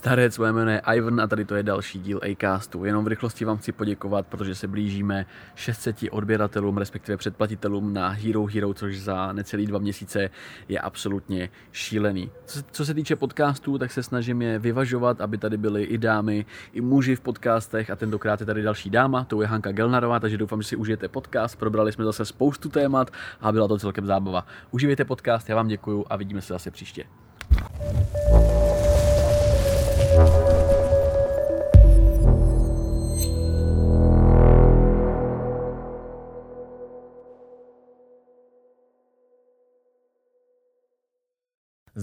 Starec, moje jméno je Ivan a tady to je další díl Acastu. Jenom v rychlosti vám chci poděkovat, protože se blížíme 600 odběratelům, respektive předplatitelům na Hero Hero, což za necelý dva měsíce je absolutně šílený. Co se, co se týče podcastů, tak se snažím je vyvažovat, aby tady byly i dámy, i muži v podcastech a tentokrát je tady další dáma, to je Hanka Gelnarová, takže doufám, že si užijete podcast. Probrali jsme zase spoustu témat a byla to celkem zábava. Užívejte podcast, já vám děkuju a vidíme se zase příště.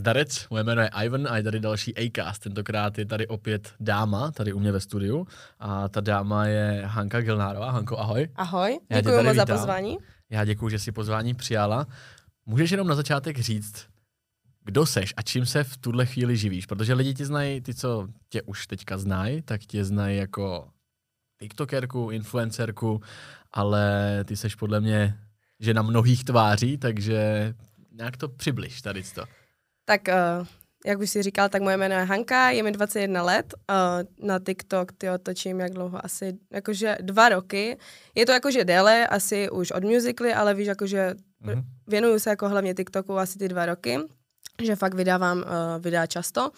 Zdarec, moje jméno je Ivan a je tady další Acast. Tentokrát je tady opět dáma, tady u mě ve studiu. A ta dáma je Hanka Gilnárová. Hanko, ahoj. Ahoj, děkuji moc za pozvání. Já děkuji, že jsi pozvání přijala. Můžeš jenom na začátek říct, kdo seš a čím se v tuhle chvíli živíš? Protože lidi ti znají, ty, co tě už teďka znají, tak tě znají jako tiktokerku, influencerku, ale ty seš podle mě že na mnohých tváří, takže nějak to přibliž tady to. Tak uh, jak už si říkal, tak moje jméno je Hanka, je mi 21 let, uh, na TikTok ty točím jak dlouho, asi jakože dva roky. Je to jakože déle, asi už od musically, ale víš, jakože mm-hmm. věnuju se jako hlavně TikToku asi ty dva roky, že fakt vydávám uh, videa často.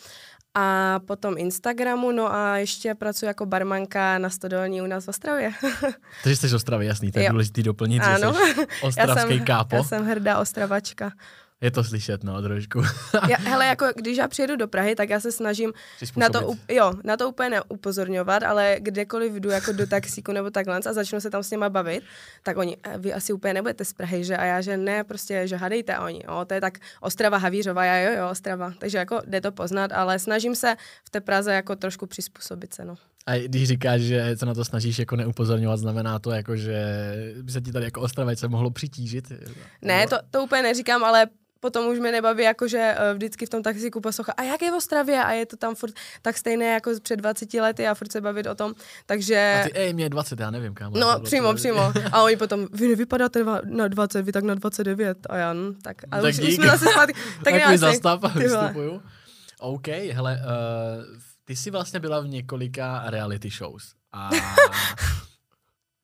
A potom Instagramu, no a ještě pracuji jako barmanka na Stodolní u nás v Ostravě. Takže jsi z Ostravy, jasný, to je důležitý doplnit, ano. že jsi ostravský já jsem, kápo. Já jsem hrdá ostravačka. Je to slyšet, no, trošku. já, hele, jako když já přijedu do Prahy, tak já se snažím na to, jo, na to úplně neupozorňovat, ale kdekoliv jdu jako do taxíku nebo takhle a začnu se tam s něma bavit, tak oni, eh, vy asi úplně nebudete z Prahy, že? A já, že ne, prostě, že hadejte a oni, o, to je tak Ostrava Havířová, já jo, jo, Ostrava. Takže jako jde to poznat, ale snažím se v té Praze jako trošku přizpůsobit se, no. A když říkáš, že se na to snažíš jako neupozorňovat, znamená to jako, že by se ti tady jako Ostravec mohlo přitížit? Ne, to, to úplně neříkám, ale potom už mě nebaví, jakože uh, vždycky v tom taxíku poslouchat, a jak je v Ostravě a je to tam furt tak stejné jako před 20 lety a furt se bavit o tom, takže... A ty, ej, mě je 20, já nevím, kam. No, přímo, přímo. A oni potom, vy nevypadáte na 20, vy tak na 29. A já, no, tak, a tak už, už jsme zase zpátky. Tak Takový zastav, vystupuju. OK, hele, uh, ty jsi vlastně byla v několika reality shows. A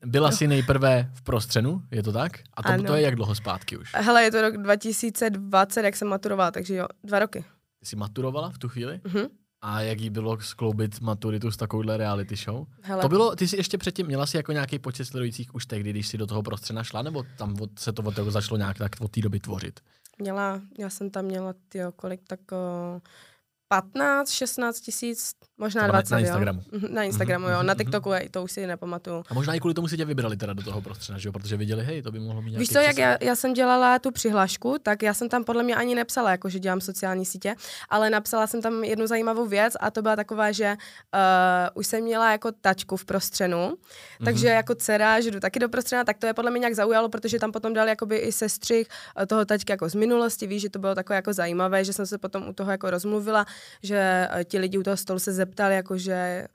Byla jsi nejprve v prostřenu, je to tak? A to, to je jak dlouho zpátky už? Hele, je to rok 2020, jak jsem maturovala, takže jo, dva roky. Jsi maturovala v tu chvíli? Mhm. A jak jí bylo skloubit maturitu s takovouhle reality show? Hele. To bylo, ty jsi ještě předtím, měla jsi jako nějaký počet sledujících už tehdy, když jsi do toho prostřena šla, nebo tam od, se to od toho začalo nějak tak od té doby tvořit? Měla, já jsem tam měla, tyjo, kolik tak... Uh 15, 16 tisíc, možná 20. Na, na Instagramu. Jo. Mhm, na Instagramu, mm-hmm, jo. Na mhm. TikToku, mm-hmm. to už si nepamatuju. A možná i kvůli tomu si tě vybrali teda do toho prostředí, že jo? Protože viděli, hej, to by mohlo mít Víš co, jak já, já, jsem dělala tu přihlášku, tak já jsem tam podle mě ani nepsala, jako že dělám sociální sítě, ale napsala jsem tam jednu zajímavou věc a to byla taková, že uh, už jsem měla jako tačku v prostřenu, mm-hmm. takže jako dcera, že jdu taky do prostřena, tak to je podle mě nějak zaujalo, protože tam potom dali jakoby i sestřih uh, toho tačky jako z minulosti, víš, že to bylo takové jako zajímavé, že jsem se potom u toho jako rozmluvila, že eh, ti lidi u toho stolu se zeptali, jakože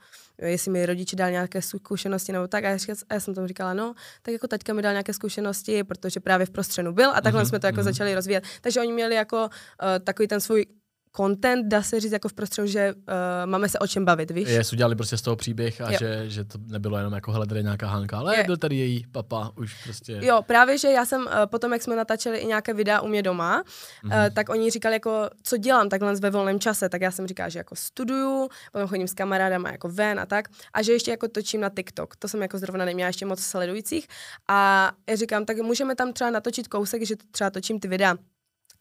jestli mi rodiče dali nějaké zkušenosti nebo tak. A já, a já jsem tomu říkala, no, tak jako teďka mi dal nějaké zkušenosti, protože právě v prostřenu byl a takhle mm-hmm. jsme to jako mm-hmm. začali rozvíjet. Takže oni měli jako uh, takový ten svůj content, dá se říct jako v prostředí, že uh, máme se o čem bavit, víš? Yes, udělali prostě z toho příběh a že, že to nebylo jenom jako, hele, tady nějaká Hanka, ale je. byl tady její papa už prostě. Jo, právě, že já jsem uh, potom, jak jsme natáčeli i nějaké videa u mě doma, mm-hmm. uh, tak oni říkali jako, co dělám takhle ve volném čase, tak já jsem říkala, že jako studuju, potom chodím s kamarádama jako ven a tak, a že ještě jako točím na TikTok, to jsem jako zrovna neměla ještě moc sledujících a já říkám, tak můžeme tam třeba natočit kousek, že třeba točím ty videa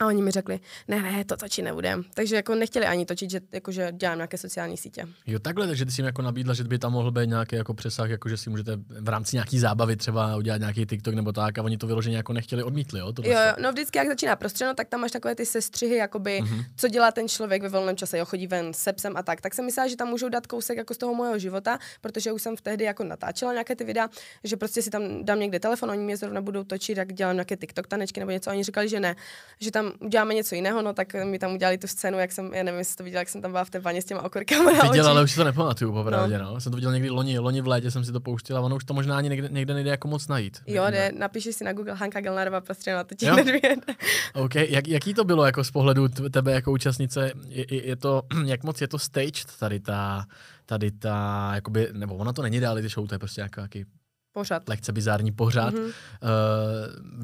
a oni mi řekli, ne, ne, to točit nebudem. Takže jako nechtěli ani točit, že jakože dělám nějaké sociální sítě. Jo, takhle, takže ty jsi jim jako nabídla, že by tam mohl být nějaký jako přesah, jako že si můžete v rámci nějaký zábavy třeba udělat nějaký TikTok nebo tak, a oni to vyloženě jako nechtěli, odmítli, jo? To jo, jo, no vždycky, jak začíná prostřeno, tak tam máš takové ty sestřihy, jakoby, mm-hmm. co dělá ten člověk ve volném čase, jo, chodí ven se psem a tak. Tak jsem myslela, že tam můžou dát kousek jako z toho mého života, protože už jsem v tehdy jako natáčela nějaké ty videa, že prostě si tam dám někde telefon, oni mě zrovna budou točit, jak dělám nějaké TikTok tanečky nebo něco. Oni říkali, že ne, že tam tam uděláme něco jiného, no tak mi tam udělali tu scénu, jak jsem, já nevím, jestli to viděla, jak jsem tam byla v té vaně s těma okurkama na Viděl, ale už si to nepamatuju, popravdě, no. no. Jsem to viděl někdy loni, loni v létě jsem si to pouštěl a ono už to možná ani někde, někde nejde jako moc najít. Jo, jde, napíšeš si na Google Hanka Gelnarová prostředí, to ti OK, jak, jaký to bylo jako z pohledu tebe jako účastnice? Je, je, to, jak moc je to staged tady ta, tady ta, jakoby, nebo ona to není reality show, to je prostě jako pořad. lehce bizární pořad. Mm-hmm. Uh,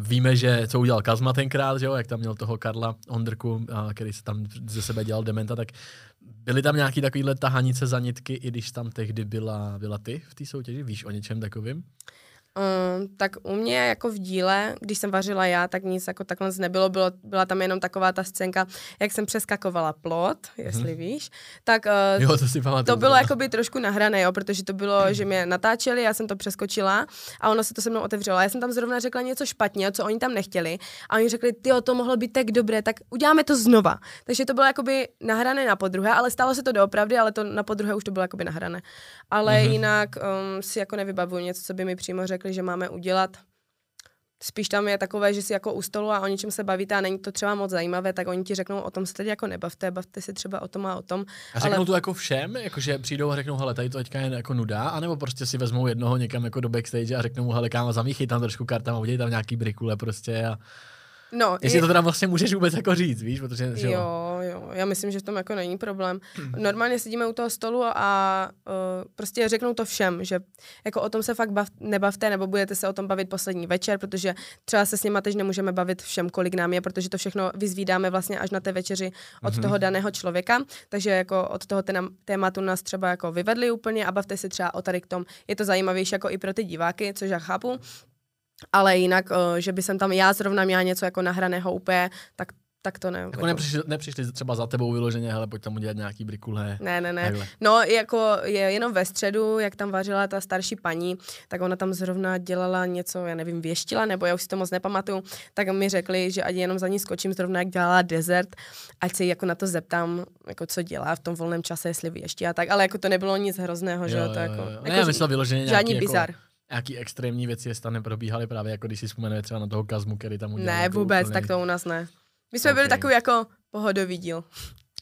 víme, že co udělal Kazma tenkrát, že jo, jak tam měl toho Karla Ondrku, uh, který se tam ze sebe dělal dementa, tak byly tam nějaký takovýhle tahanice za nitky, i když tam tehdy byla, byla ty v té soutěži? Víš o něčem takovým? Um, tak u mě jako v díle, když jsem vařila já, tak nic jako takhle nebylo, bylo, byla tam jenom taková ta scénka, jak jsem přeskakovala plot, jestli hmm. víš, tak uh, jo, to, si to bylo jakoby trošku nahrané, jo, protože to bylo, hmm. že mě natáčeli, já jsem to přeskočila a ono se to se mnou otevřelo. Já jsem tam zrovna řekla něco špatně, co oni tam nechtěli a oni řekli, ty to mohlo být tak dobré, tak uděláme to znova. Takže to bylo jakoby nahrané na podruhé, ale stalo se to doopravdy, ale to na podruhé už to bylo jakoby nahrané. Ale hmm. jinak um, si jako nevybavuju něco, co by mi přímo řekli, že máme udělat. Spíš tam je takové, že si jako u stolu a o něčem se bavíte a není to třeba moc zajímavé, tak oni ti řeknou, o tom se teď jako nebavte, bavte si třeba o tom a o tom. A řeknou ale... to jako všem, jakože přijdou a řeknou, hele, tady to teďka je jako nuda, anebo prostě si vezmou jednoho někam jako do backstage a řeknou mu, hele, kámo, zamíchej tam trošku kartama, udělej tam nějaký brikule prostě a No, Jestli je... to teda vlastně můžeš vůbec jako říct, víš, protože... Jo, jo, jo, já myslím, že v tom jako není problém. Normálně sedíme u toho stolu a uh, prostě řeknou to všem, že jako o tom se fakt bav, nebavte, nebo budete se o tom bavit poslední večer, protože třeba se s nimi teď nemůžeme bavit všem, kolik nám je, protože to všechno vyzvídáme vlastně až na té večeři od mm-hmm. toho daného člověka, takže jako od toho tématu nás třeba jako vyvedli úplně a bavte se třeba o tady k tom. Je to zajímavější jako i pro ty diváky, což já chápu, ale jinak, eh, že by jsem tam já zrovna měla něco jako nahraného úplně, tak tak to ne. Jako, jako nepřišli, nepřišli třeba za tebou vyloženě, hele, pojď tam udělat nějaký brikule. Ne, ne, ne. Takhle. No, jako je jenom ve středu, jak tam vařila ta starší paní, tak ona tam zrovna dělala něco, já nevím, věštila, nebo já už si to moc nepamatuju, tak mi řekli, že ať jenom za ní skočím zrovna, jak dělala desert, ať se jako na to zeptám, jako co dělá v tom volném čase, jestli věští a tak, ale jako to nebylo nic hrozného, jo, že jo, to jako, jo, jo. jako ne, já myslel vyloženě žádný nějaký, bizar. Jaký extrémní věci jestli tam neprobíhaly právě, jako když si vzpomenuje třeba na toho Kazmu, který tam udělal. Ne, jako vůbec, úplný... tak to u nás ne. My jsme okay. byli takový jako pohodový díl.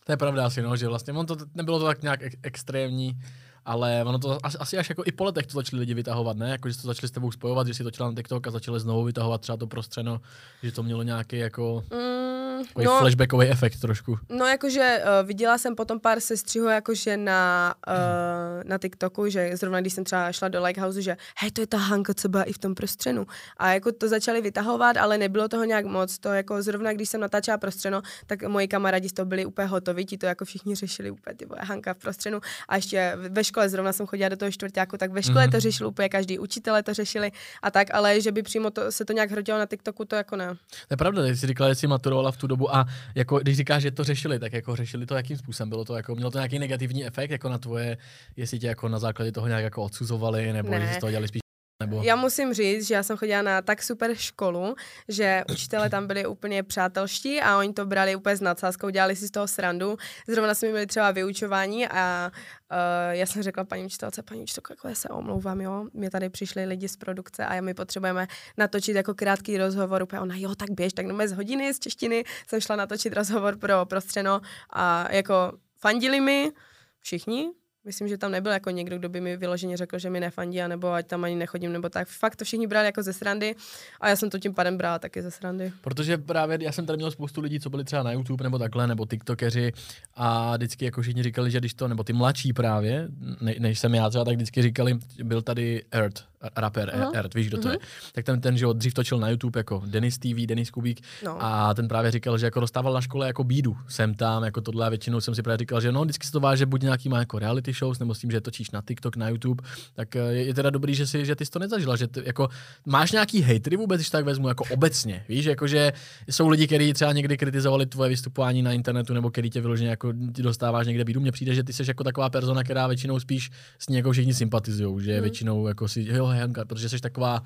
To je pravda asi, no, že vlastně on to nebylo to tak nějak ek- extrémní, ale ono to asi až jako i po letech to začali lidi vytahovat, ne? Jako, že to začali s tebou spojovat, že si točila na TikTok a začali znovu vytahovat třeba to prostřeno, že to mělo nějaký jako... Mm Takový no, flashbackový efekt trošku. No jakože uh, viděla jsem potom pár sestřihů jakože na, uh, na TikToku, že zrovna když jsem třeba šla do Likehouse, že hej, to je ta Hanka, co byla i v tom prostřenu. A jako to začali vytahovat, ale nebylo toho nějak moc. To jako zrovna když jsem natáčela prostřeno, tak moji kamarádi z toho byli úplně hotoví, ti to jako všichni řešili úplně ty Hanka v prostřenu. A ještě ve škole, zrovna jsem chodila do toho čtvrtáku, tak ve škole mm-hmm. to řešil úplně každý, učitele to řešili a tak, ale že by přímo to, se to nějak hrotilo na TikToku, to jako ne. To je pravda, jsi říkala, že jsi maturovala v tu dobu a jako, když říkáš, že to řešili, tak jako řešili to jakým způsobem? Bylo to jako, mělo to nějaký negativní efekt jako na tvoje, jestli tě jako na základě toho nějak jako odsuzovali, nebo ne. jestli z toho dělali spíš nebo... Já musím říct, že já jsem chodila na tak super školu, že učitelé tam byli úplně přátelští a oni to brali úplně s nadsázkou, dělali si z toho srandu. Zrovna jsme měli třeba vyučování a uh, já jsem řekla paní učitelce, paní učitelko, jako já se omlouvám, jo, mě tady přišli lidi z produkce a my potřebujeme natočit jako krátký rozhovor. Úplně ona, jo, tak běž, tak no z hodiny z češtiny jsem šla natočit rozhovor pro prostřeno a jako fandili mi všichni, Myslím, že tam nebyl jako někdo, kdo by mi vyloženě řekl, že mi nefandí, nebo ať tam ani nechodím, nebo tak. Fakt to všichni brali jako ze srandy a já jsem to tím pádem brala taky ze srandy. Protože právě já jsem tady měl spoustu lidí, co byli třeba na YouTube nebo takhle, nebo TikTokeři a vždycky jako všichni říkali, že když to, nebo ty mladší právě, ne, než jsem já třeba, tak vždycky říkali, byl tady Earth, rapper uh-huh. Ert, víš, kdo to uh-huh. je. Tak ten, ten, že ho dřív točil na YouTube jako Denis TV, Denis Kubík no. a ten právě říkal, že jako dostával na škole jako bídu sem tam, jako tohle a většinou jsem si právě říkal, že no, vždycky se to váže buď nějaký má jako reality shows, nebo s tím, že točíš na TikTok, na YouTube, tak eh, je, je teda dobrý, že, si, že ty jsi to nezažila, že ty, jako máš nějaký hejtry vůbec, když tak vezmu, jako obecně, víš, jako že jsou lidi, kteří třeba někdy kritizovali tvoje vystupování na internetu, nebo který tě vyloženě jako dostáváš někde bídu. Mně přijde, že ty jsi jako taková persona, která většinou spíš s ní jako všichni sympatizují, že hmm. většinou jako si, jo, Hanka, protože jsi taková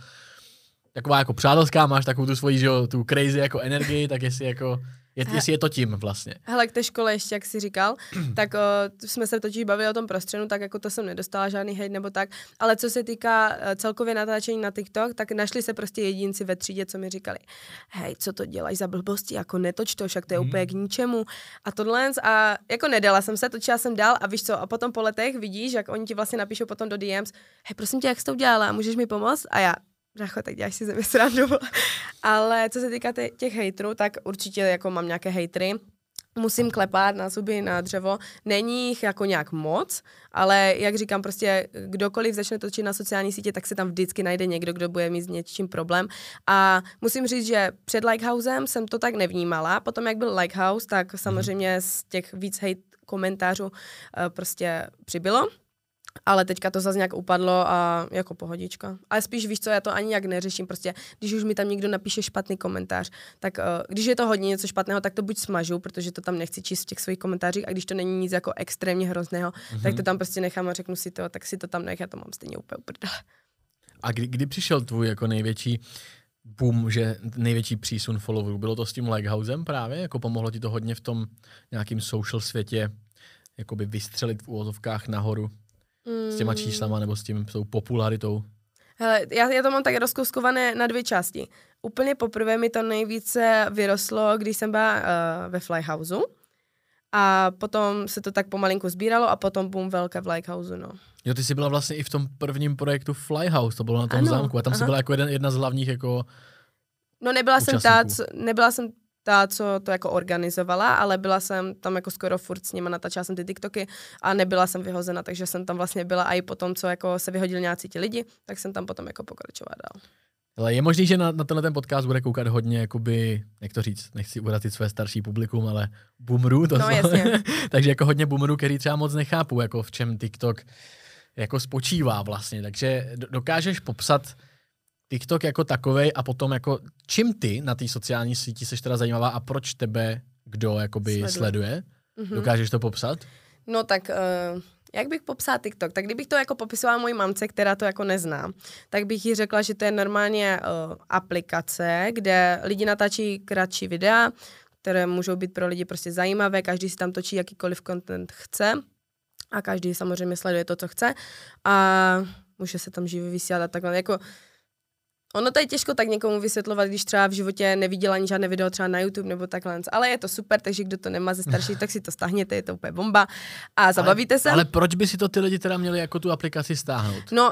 taková jako přátelská, máš takovou tu svoji, že jo, tu crazy jako energii, tak jestli jako je, jestli je to tím vlastně. Hele, k té škole ještě, jak jsi říkal, tak o, jsme se totiž bavili o tom prostřenu, tak jako to jsem nedostala žádný hate nebo tak, ale co se týká uh, celkově natáčení na TikTok, tak našli se prostě jedinci ve třídě, co mi říkali, hej, co to děláš za blbosti, jako netoč to, však to je hmm. úplně k ničemu a tohle a jako nedala jsem se, točila jsem dál a víš co, a potom po letech vidíš, jak oni ti vlastně napíšou potom do DMs, hej, prosím tě, jak jsi to udělala, můžeš mi pomoct? A já, Brácho, tak děláš si ze mě srandu. Ale co se týká těch hejtrů, tak určitě jako mám nějaké hejtry. Musím klepat na zuby, na dřevo. Není jich jako nějak moc, ale jak říkám, prostě kdokoliv začne točit na sociální sítě, tak se tam vždycky najde někdo, kdo bude mít s něčím problém. A musím říct, že před Likehousem jsem to tak nevnímala. Potom, jak byl Likehouse, tak samozřejmě z těch víc hate komentářů uh, prostě přibylo ale teďka to zase nějak upadlo a jako pohodička. Ale spíš víš co, já to ani jak neřeším, prostě když už mi tam někdo napíše špatný komentář, tak uh, když je to hodně něco špatného, tak to buď smažu, protože to tam nechci číst v těch svých komentářích a když to není nic jako extrémně hrozného, mm-hmm. tak to tam prostě nechám a řeknu si to, tak si to tam nech, já to mám stejně úplně uprdele. A kdy, kdy přišel tvůj jako největší boom, že největší přísun followerů? Bylo to s tím Likehousem právě? Jako pomohlo ti to hodně v tom nějakým social světě jakoby vystřelit v úvozovkách nahoru? S těma mm. číslama nebo s tím tou popularitou? Hele, já, já to mám tak rozkouskované na dvě části. Úplně poprvé mi to nejvíce vyrostlo, když jsem byla uh, ve Flyhouse. A potom se to tak pomalinku sbíralo a potom boom velké v Lighthouse, no. Jo, ty jsi byla vlastně i v tom prvním projektu Flyhouse, to bylo na tom ano, zámku a tam aha. jsi byla jako jeden, jedna z hlavních jako No nebyla jsem ta, co, nebyla jsem ta, co to jako organizovala, ale byla jsem tam jako skoro furt s nimi, natáčela jsem ty TikToky a nebyla jsem vyhozena, takže jsem tam vlastně byla i po tom, co jako se vyhodili nějací ti lidi, tak jsem tam potom jako pokračovala dál. Ale je možný, že na, na tenhle ten podcast bude koukat hodně, jakoby, jak to říct, nechci urazit své starší publikum, ale boomerů, to no, jasně. takže jako hodně boomerů, který třeba moc nechápu, jako v čem TikTok jako spočívá vlastně. Takže dokážeš popsat TikTok jako takový a potom jako čím ty na té sociální síti seš teda zajímavá a proč tebe kdo jakoby sleduje? sleduje? Mm-hmm. Dokážeš to popsat? No tak uh, jak bych popsala TikTok? Tak kdybych to jako popisovala mojí mamce, která to jako nezná, tak bych jí řekla, že to je normálně uh, aplikace, kde lidi natáčí kratší videa, které můžou být pro lidi prostě zajímavé, každý si tam točí jakýkoliv content chce a každý samozřejmě sleduje to, co chce a může se tam živě vysílat a takhle. Jako, Ono to je těžko tak někomu vysvětlovat, když třeba v životě neviděla ani žádné video třeba na YouTube nebo takhle. Ale je to super, takže kdo to nemá ze starší, tak si to stáhněte, je to úplně bomba a zabavíte ale, se. Ale proč by si to ty lidi teda měli jako tu aplikaci stáhnout? No,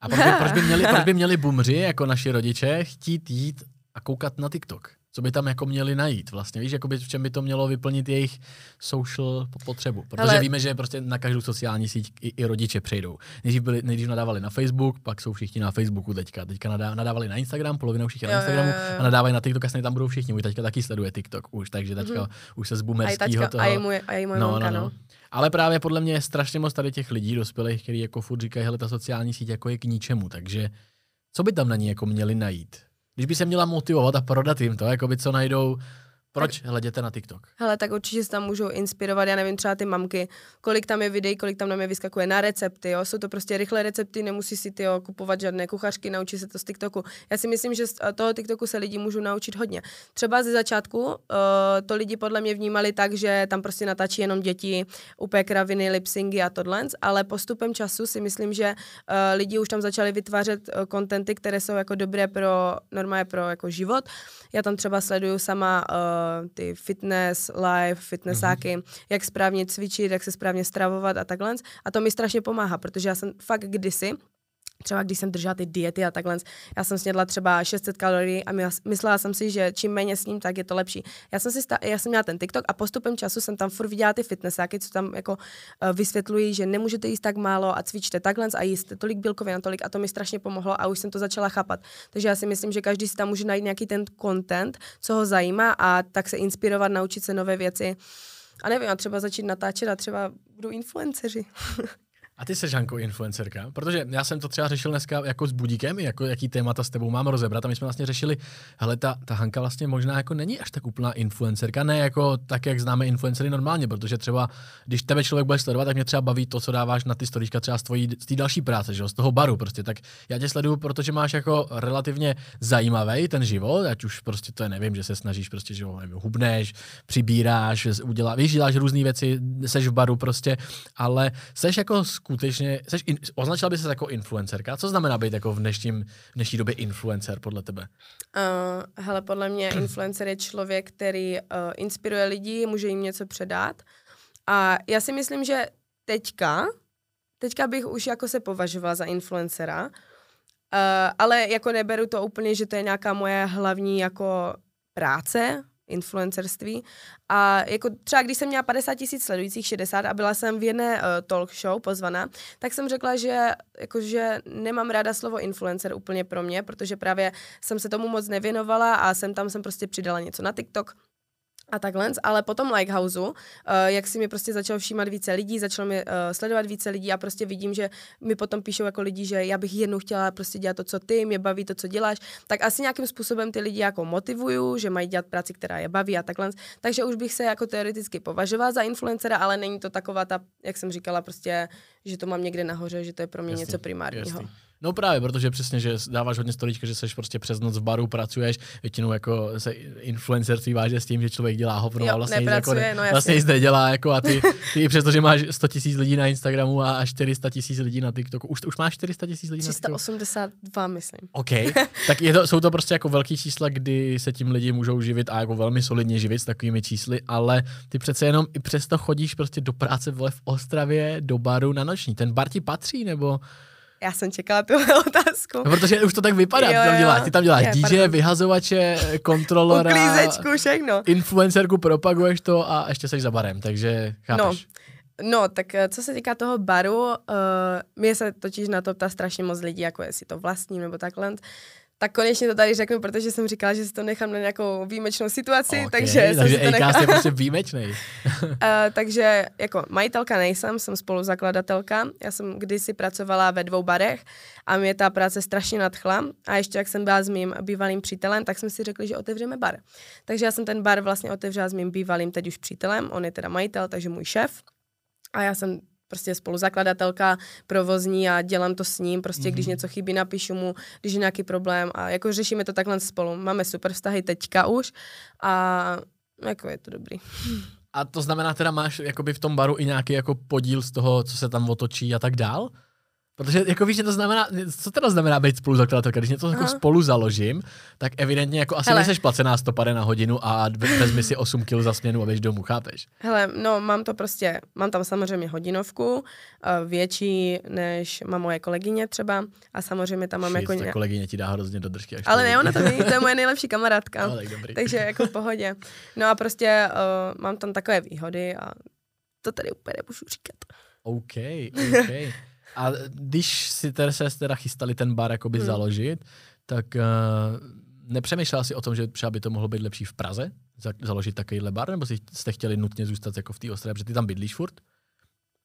a proč by, proč by, měli, proč by měli bumři, jako naši rodiče, chtít jít a koukat na TikTok? Co by tam jako měli najít vlastně, víš, jakoby v čem by to mělo vyplnit jejich social potřebu, protože Ale... víme, že prostě na každou sociální síť i, i rodiče přejdou. Nejdřív, byli, nejdřív nadávali na Facebook, pak jsou všichni na Facebooku teďka, teďka nadávali na Instagram, polovina už na Instagramu jo, jo, jo. a nadávají na TikTok, asi tam budou všichni, můj teďka taky sleduje TikTok už, takže teďka mm-hmm. už se z boomerského toho... A je můj, a je můj no, no, no. no. Ale právě podle mě je strašně moc tady těch lidí dospělých, kteří jako furt říkají, hele, ta sociální síť jako je k ničemu, takže co by tam na ní jako měli najít? Když by se měla motivovat a prodat jim to, jako by co najdou proč tak, hleděte na TikTok? Hele, tak určitě se tam můžou inspirovat, já nevím, třeba ty mamky, kolik tam je videí, kolik tam na mě vyskakuje na recepty, jo? jsou to prostě rychlé recepty, nemusí si ty jo, kupovat žádné kuchařky, naučí se to z TikToku. Já si myslím, že z toho TikToku se lidi můžou naučit hodně. Třeba ze začátku uh, to lidi podle mě vnímali tak, že tam prostě natáčí jenom děti, úplně kraviny, lipsingy a tohle, ale postupem času si myslím, že uh, lidi už tam začali vytvářet uh, kontenty, které jsou jako dobré pro normálně pro jako život. Já tam třeba sleduju sama uh, ty fitness, life, fitnessáky, mm-hmm. jak správně cvičit, jak se správně stravovat a takhle. A to mi strašně pomáhá, protože já jsem fakt kdysi třeba když jsem držela ty diety a takhle, já jsem snědla třeba 600 kalorií a myslela jsem si, že čím méně s ním, tak je to lepší. Já jsem, si já jsem měla ten TikTok a postupem času jsem tam furt viděla ty fitnessáky, co tam jako uh, vysvětlují, že nemůžete jíst tak málo a cvičte takhle a jíste tolik bílkovin a tolik a to mi strašně pomohlo a už jsem to začala chápat. Takže já si myslím, že každý si tam může najít nějaký ten content, co ho zajímá a tak se inspirovat, naučit se nové věci. A nevím, a třeba začít natáčet a třeba budou influenceři. A ty jsi Žanko influencerka? Protože já jsem to třeba řešil dneska jako s Budíkem, jako jaký témata s tebou mám rozebrat. A my jsme vlastně řešili, hele, ta, ta Hanka vlastně možná jako není až tak úplná influencerka, ne jako tak, jak známe influencery normálně, protože třeba, když tebe člověk bude sledovat, tak mě třeba baví to, co dáváš na ty storíčka třeba z tvojí z další práce, že jo, z toho baru prostě. Tak já tě sleduju, protože máš jako relativně zajímavý ten život, ať už prostě to je, nevím, že se snažíš prostě, že jo, nevím, hubneš, přibíráš, udělá, víš, děláš různé věci, seš v baru prostě, ale seš jako skutečně, seš in, označila by se jako influencerka? Co znamená být jako v dnešním, v dnešní době influencer podle tebe? Uh, hele, podle mě influencer je člověk, který uh, inspiruje lidi, může jim něco předat. A já si myslím, že teďka, teďka bych už jako se považovala za influencera, uh, ale jako neberu to úplně, že to je nějaká moje hlavní jako práce, influencerství. A jako třeba když jsem měla 50 tisíc sledujících, 60 a byla jsem v jedné uh, talk show pozvaná, tak jsem řekla, že, jako, že nemám ráda slovo influencer úplně pro mě, protože právě jsem se tomu moc nevěnovala a jsem tam jsem prostě přidala něco na TikTok, a takhle, ale potom Likehouse, uh, jak si mi prostě začal všímat více lidí, začal mi uh, sledovat více lidí a prostě vidím, že mi potom píšou jako lidi, že já bych jednou chtěla prostě dělat to, co ty, mě baví to, co děláš, tak asi nějakým způsobem ty lidi jako motivuju, že mají dělat práci, která je baví a takhle. Takže už bych se jako teoreticky považovala za influencera, ale není to taková ta, jak jsem říkala, prostě, že to mám někde nahoře, že to je pro mě jasný, něco primárního. Jasný. No právě, protože přesně, že dáváš hodně storíčka, že seš prostě přes noc v baru, pracuješ, většinou jako se influencerství váže s tím, že člověk dělá hovno jo, a vlastně, nepracuje, jako, no vlastně nic nedělá, jako a ty, ty přesto, že máš 100 tisíc lidí na Instagramu a 400 tisíc lidí na TikToku, už, už máš 400 tisíc lidí 382, na TikToku? myslím. OK, tak je to, jsou to prostě jako velký čísla, kdy se tím lidi můžou živit a jako velmi solidně živit s takovými čísly, ale ty přece jenom i přesto chodíš prostě do práce vole v Ostravě, do baru na noční. Ten bar ti patří, nebo já jsem čekala tuhle otázku. No, protože už to tak vypadá, jo, ty tam děláš, ty tam děláš je, DJ, pardon. vyhazovače, kontrolora, Uklízečku, všechno. influencerku, propaguješ to a ještě seš za barem, takže chápeš. No. No, tak eh, co se týká toho baru, uh, mě se totiž na to ptá strašně moc lidí, jako jestli to vlastní nebo takhle tak konečně to tady řeknu, protože jsem říkala, že si to nechám na nějakou výjimečnou situaci, okay, takže, takže jsem si to nechala. je prostě výjimečný. uh, takže jako majitelka nejsem, jsem spoluzakladatelka. Já jsem kdysi pracovala ve dvou barech a mě ta práce strašně nadchla. A ještě jak jsem byla s mým bývalým přítelem, tak jsme si řekli, že otevřeme bar. Takže já jsem ten bar vlastně otevřela s mým bývalým teď už přítelem, on je teda majitel, takže můj šéf. A já jsem prostě spoluzakladatelka provozní a dělám to s ním, prostě mm-hmm. když mhm. něco chybí, napíšu mu, když je nějaký problém a jako řešíme to takhle spolu. Máme super vztahy teďka už a jako je to dobrý. A to znamená teda máš jakoby v tom baru i nějaký jako podíl z toho, co se tam otočí a tak dál? Protože jako víš, že to znamená, co teda znamená být spoluzakladatelka? Když něco jako spolu založím, tak evidentně jako asi Hele. nejseš placená stopade na hodinu a vezmi si 8 kg za směnu a běž domů, chápeš? Hele, no mám to prostě, mám tam samozřejmě hodinovku, eh, větší než má moje kolegyně třeba a samozřejmě tam mám Šit, jako... Ně... kolegyně ti dá hrozně do držky. Až Ale ne, ona to to je moje nejlepší kamarádka. No, tak dobrý. Takže jako v pohodě. No a prostě uh, mám tam takové výhody a to tady úplně nemůžu říkat. OK, OK. A když si teda se teda chystali ten bar jakoby hmm. založit, tak uh, nepřemýšlela si o tom, že třeba by to mohlo být lepší v Praze, za, založit takovýhle bar, nebo jste chtěli nutně zůstat jako v té Ostravě, protože ty tam bydlíš furt?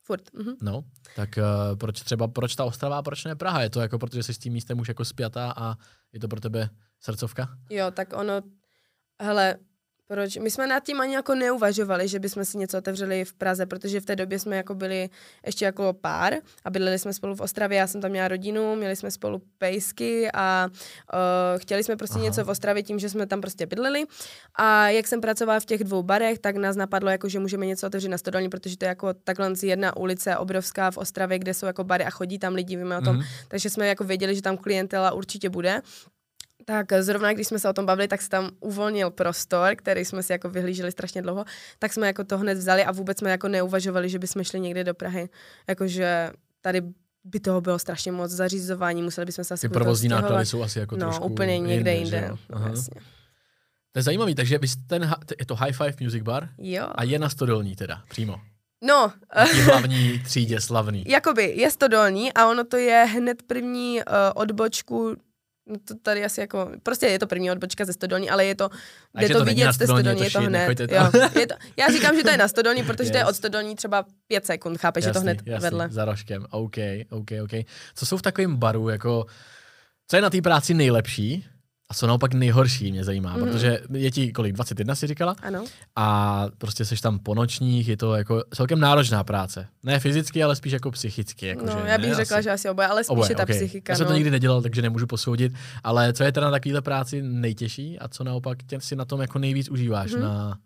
Furt. Mm-hmm. No, tak uh, proč třeba, proč ta Ostrava a proč ne Praha? Je to jako, protože jsi s tím místem už jako spjatá a je to pro tebe srdcovka? Jo, tak ono, hele, proč? My jsme nad tím ani jako neuvažovali, že bychom si něco otevřeli v Praze, protože v té době jsme jako byli ještě jako pár a bydleli jsme spolu v Ostravě, já jsem tam měla rodinu, měli jsme spolu pejsky a uh, chtěli jsme prostě Aha. něco v Ostravě tím, že jsme tam prostě bydleli a jak jsem pracovala v těch dvou barech, tak nás napadlo, jako, že můžeme něco otevřít na Stodolní, protože to je jako takhle jedna ulice obrovská v Ostravě, kde jsou jako bary a chodí tam lidi, víme o tom, mm-hmm. takže jsme jako věděli, že tam klientela určitě bude tak zrovna když jsme se o tom bavili, tak se tam uvolnil prostor, který jsme si jako vyhlíželi strašně dlouho, tak jsme jako to hned vzali a vůbec jsme jako neuvažovali, že bychom šli někde do Prahy. Jakože tady by toho bylo strašně moc zařizování, museli bychom se asi Ty provozní náklady jsou asi jako no, trošku úplně někde jinde. jinde. No, To je zajímavý, takže vy ten, je to High Five Music Bar jo. a je na Stodolní teda, přímo. No. Tý hlavní třídě slavný. Jakoby, je Stodolní a ono to je hned první uh, odbočku No to tady asi jako, prostě je to první odbočka ze Stodolní, ale je to, jde to, to vidět na z té Stodolní, je to hned. nechoďte Jo, je to, já říkám, že to je na Stodolní, protože to je Yes. od Stodolní třeba pět sekund, chápeš, že to hned jasný, vedle. Za rožkem, OK, OK, OK. Co jsou v takovém baru, jako, co je na té práci nejlepší a co naopak nejhorší, mě zajímá, mm-hmm. protože je ti kolik, 21 si říkala? Ano. A prostě seš tam po nočních, je to jako celkem náročná práce. Ne fyzicky, ale spíš jako psychicky. Jako No, že, já bych ne, řekla, asi. že asi oboje, ale spíše Oboje, ta okay. psychika. Já jsem no. to nikdy nedělal, takže nemůžu posoudit. Ale co je teda na takovéhle práci nejtěžší a co naopak tě si na tom jako nejvíc užíváš? Mm-hmm. Na...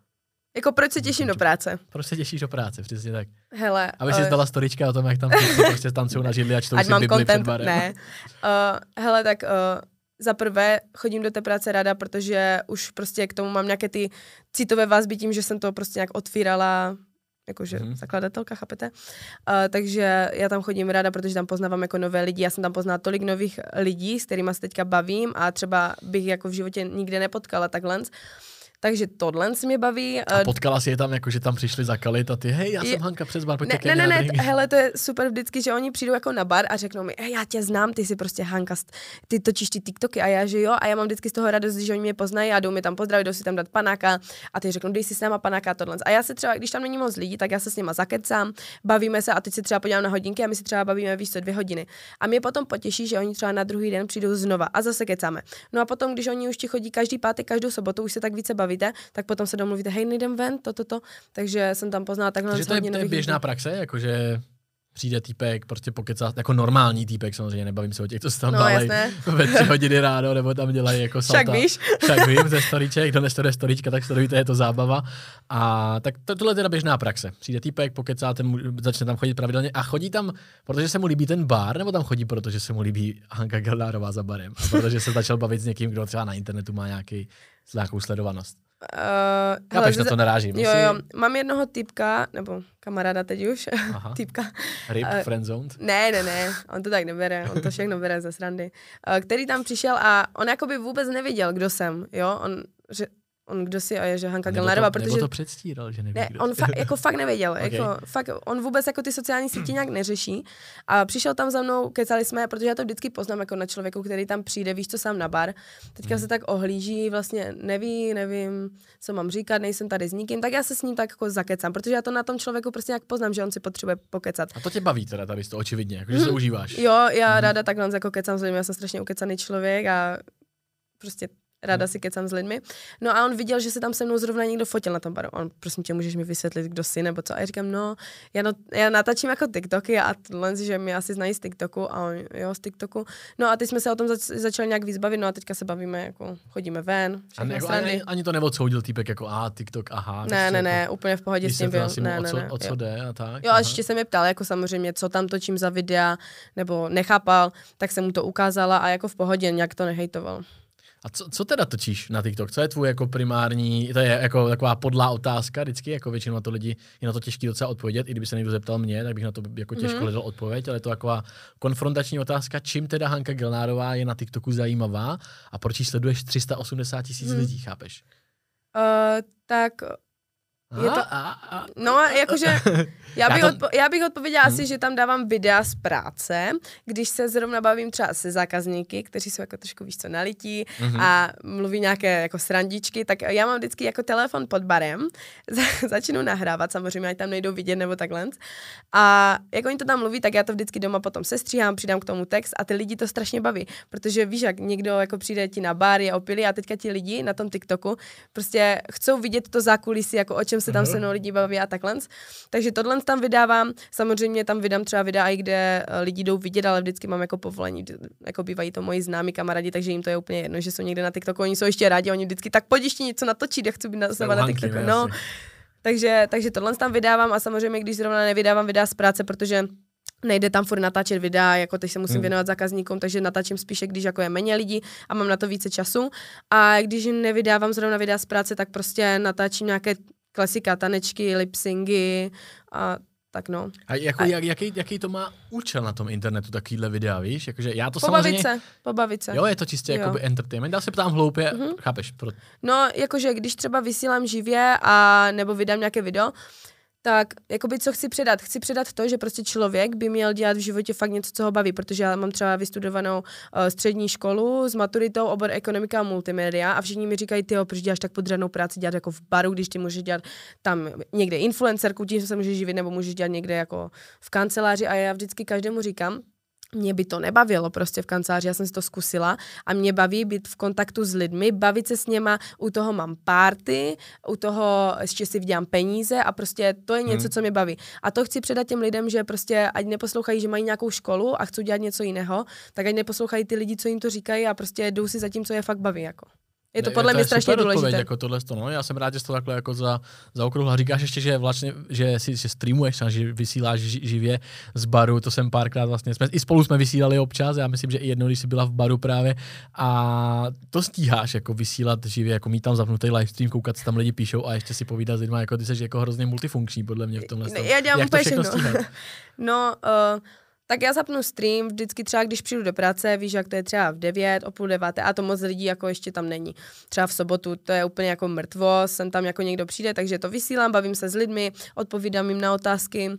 Jako proč se těším do práce? Proč se těšíš do práce? Přesně tak. Hele, Aby si eh, zdala storička o tom, jak tam prostě tancují na židli a čtou ať si Bibli před barem. ne. Uh, hele, tak uh, za prvé chodím do té práce ráda, protože už prostě k tomu mám nějaké ty citové vazby tím, že jsem to prostě nějak otvírala jakože Mhm. mm-hmm. zakladatelka, chápete? Uh, takže já tam chodím ráda, protože tam poznávám jako nové lidi. Já jsem tam poznala tolik nových lidí, s kterými se teďka bavím a třeba bych jako v životě nikde nepotkala takhle. Takže tohle mě baví. A Eh, potkala si je tam, jako že tam přišli zakalit a ty, hej, já Je- jsem Hanka přes bar, pojďte ne, ne, ne, ne, hele, to je super vždycky, že oni přijdou jako na bar a řeknou mi, hej, já tě znám, ty jsi prostě Hanka, ty točíš ty TikToky a já, že jo, a já mám vždycky z toho radost, že oni mě poznají a jdou mi tam pozdravit, jdou si tam dát panáka a ty řeknou, dej si s náma panáka a tohle. A já se třeba, když tam není moc lidí, tak já se s nima zakecám, bavíme se a teď se třeba podívám na hodinky a my si třeba bavíme víc co dvě hodiny. A mě potom potěší, že oni třeba na druhý den přijdou znova a zase kecáme. No a potom, když oni už ti chodí každý pátek, každou sobotu, už se tak více bavíte, tak potom se domluvíte, hej, nejdem ven, to, to, to. Takže jsem tam poznala takhle Takže to je, to je běžná lidí. praxe, jakože přijde týpek, prostě pokecá, jako normální týpek samozřejmě, nebavím se o těch, co se tam No, dávají ve tři hodiny ráno, nebo tam dělají jako Však salta. víš. Však vím, ze storíček, kdo nestuduje storíčka, tak studujte, je to zábava. A tak to, tohle je teda běžná praxe. Přijde týpek, pokecá, ten mu- začne tam chodit pravidelně a chodí tam, protože se mu líbí ten bar, nebo tam chodí, protože se mu líbí Hanka Geldárová za barem. A protože se začal bavit s někým, kdo třeba na internetu má nějaký, nějakou sledovanost. Uh, Chápeš, na to narážím. Jo, jo, mám jednoho typka, nebo kamaráda teď už, Aha. typka. Rip, Eh, friendzoned. Ne, ne, ne, on to tak nebere, on to všechno bere ze srandy. Uh, který tam přišel a on jakoby vůbec nevěděl, kdo jsem, jo, on, že, on kdo si a je, že Hanka to, protože... nebo to předstíral, že neví, Ne, on fa- jako fakt nevěděl, Okay. jako fakt, on vůbec jako ty sociální sítě nějak neřeší a přišel tam za mnou, kecali jsme, protože já to vždycky poznám jako na člověku, který tam přijde, víš co, sám na bar, teďka Hmm. se tak ohlíží, vlastně neví, nevím, co mám říkat, nejsem tady s nikým, tak já se s ním tak jako zakecám, protože já to na tom člověku prostě nějak poznám, že on si potřebuje pokecat. A to tě baví teda tady to očividně, jakože se užíváš. Jo, já ráda takhle jako kecám s lidmi, já jsem strašně ukecaný člověk a prostě ráda si kecám s lidmi. No a on viděl, že se tam se mnou zrovna někdo fotil na tom baru. On, prosím tě, můžeš mi vysvětlit, kdo jsi nebo co? A já říkám, no, já, no, já natáčím jako TikToky a tohle, že mě asi znají z TikToku a on, jo, z TikToku. No a teď jsme se o tom zač- začali nějak víc bavit, no a teďka se bavíme, jako chodíme ven, A ne, ani, ani, to neodsoudil týpek jako a TikTok, aha. Ne, ne, ne, úplně v pohodě s tím byl. Mu, Ne, o ne, co, ne, o co jo. jde a tak. Jo, a aha. ještě se mě ptal, jako samozřejmě, co tam točím za videa, nebo nechápal, tak jsem mu to ukázala a jako v pohodě, nějak to nehejtoval. A co, co teda točíš na TikTok? Co je tvůj jako primární, to je jako taková podlá otázka vždycky, jako většinou na to lidi je na to těžký docela odpovědět, i kdyby se někdo zeptal mě, tak bych na to jako těžko Mhm. hledal odpověď, ale je to taková konfrontační otázka, čím teda Hanka Gelnárová je na TikToku zajímavá a proč ji sleduješ 380 tisíc Mhm. lidí, chápeš? Uh, tak Je to- No, jakože, já bych, odpo- já bych odpověděla asi, že tam dávám videa z práce, když se zrovna bavím třeba se zákazníky, kteří jsou jako trošku víš co nalití Mhm. a mluví nějaké jako srandičky, tak já mám vždycky jako telefon pod barem, za- začnu nahrávat, samozřejmě, ať tam nejdou vidět nebo takhle. A jak oni to tam mluví, tak já to vždycky doma potom sestříhám, přidám k tomu text a ty lidi to strašně baví, protože víš, jak někdo jako přijde ti na bar, je opilý a teďka ti lidi na tom TikToku prostě chcou vidět to zákulisí, jako o čem se tam Aha. se mnou lidi baví a takhle. Takže tohle tam vydávám. Samozřejmě tam vydám třeba videa, i kde eh, lidi jdou vidět, ale vždycky mám jako povolení. Jako bývají to moji známí kamarádi, takže jim to je úplně jedno, že jsou někde na TikToku. Oni jsou ještě rádi, oni vždycky tak pojď ještě něco natočit, já chci být na, sama na TikToku. ne, No, takže, takže tohle tam vydávám a samozřejmě, když zrovna nevydávám videa z práce, protože nejde tam furt natáčet videa, jako teď se musím Hmm. věnovat zákazníkům, takže natáčím spíše, když jako je méně lidí a mám na to více času. A když nevydávám zrovna videa z práce, tak prostě natáčím nějaké klasika, tanečky, lipsingy a tak no. A, jako, A- jak, jaký, jaký to má účel na tom internetu, takovýhle videa, víš? Jakože já to Pobavit samozřejmě... se, pobavit se. Jo, je to čistě Jo. jakoby entertainment. Já se ptám hloupě, Mhm. chápeš? Pro... No, jakože když třeba vysílám živě a nebo vydám nějaké video, tak jakoby co chci předat? Chci předat to, že prostě člověk by měl dělat v životě fakt něco, co ho baví, protože já mám třeba vystudovanou uh, střední školu s maturitou obor ekonomika a multimédia a všichni mi říkají, ty proč děláš tak podřadnou práci dělat jako v baru, když ty můžeš dělat tam někde influencerku, tím se můžeš živit, nebo můžeš dělat někde jako v kanceláři a já vždycky každému říkám, mě by to nebavilo prostě v kanceláři, já jsem si to zkusila a mě baví být v kontaktu s lidmi, bavit se s něma, u toho mám párty, u toho ještě si vydělám peníze a prostě to je něco, hmm. co mě baví. A to chci předat těm lidem, že prostě ať neposlouchají, že mají nějakou školu a chcou dělat něco jiného, tak ať neposlouchají ty lidi, co jim to říkají a prostě jdou si za tím, co je fakt baví. Jako. Je to podle mě strašně důležité. Odpověď, jako tohle, no. Já jsem rád, že jsi to takhle jako za, za okruhla. Říkáš ještě, že vlastně, že si že streamuješ a že vysíláš živě z baru, to jsem párkrát vlastně, jsme, i spolu jsme vysílali občas, já myslím, že i jednou, když jsi byla v baru právě a to stíháš jako vysílat živě, jako mít tam zapnutý livestream, koukat, co tam lidi píšou a ještě si povídat s lidmi, jako ty jsi jako hrozně multifunkční podle mě v tomhle. Ne, já dělám Jak to všechno no, uh, tak já zapnu stream vždycky třeba, když přijdu do práce, víš, jak to je třeba v 9, o půl deváté a to moc lidí jako ještě tam není. Třeba v sobotu to je úplně jako mrtvo, sem tam jako někdo přijde, takže to vysílám, bavím se s lidmi, odpovídám jim na otázky,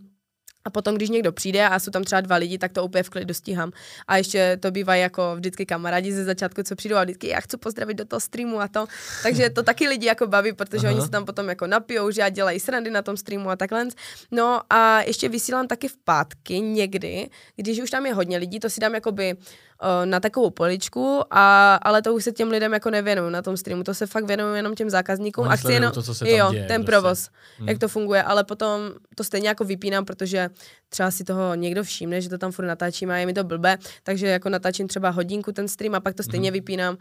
a potom, když někdo přijde a jsou tam třeba dva lidi, tak to úplně v klidu stíhám. A ještě to bývá jako vždycky kamarádi ze začátku, co přijdou a vždycky já chci pozdravit do toho streamu a to. Takže to taky lidi jako baví, protože Aha. oni se tam potom jako napijou, že a dělají srandy na tom streamu a takhle. No a ještě vysílám taky v pátky někdy, když už tam je hodně lidí, to si dám jakoby Eh, na takovou poličku, a, ale to už se těm lidem jako nevěnuju na tom streamu, to se fakt věnuju jenom těm zákazníkům a chci jenom, to, co se tam jo, děje, ten prostě. provoz, hmm. jak to funguje, ale potom to stejně jako vypínám, protože třeba si toho někdo všimne, že to tam furt natáčím a je mi to blbé, takže jako natáčím třeba hodinku ten stream a pak to stejně hmm. vypínám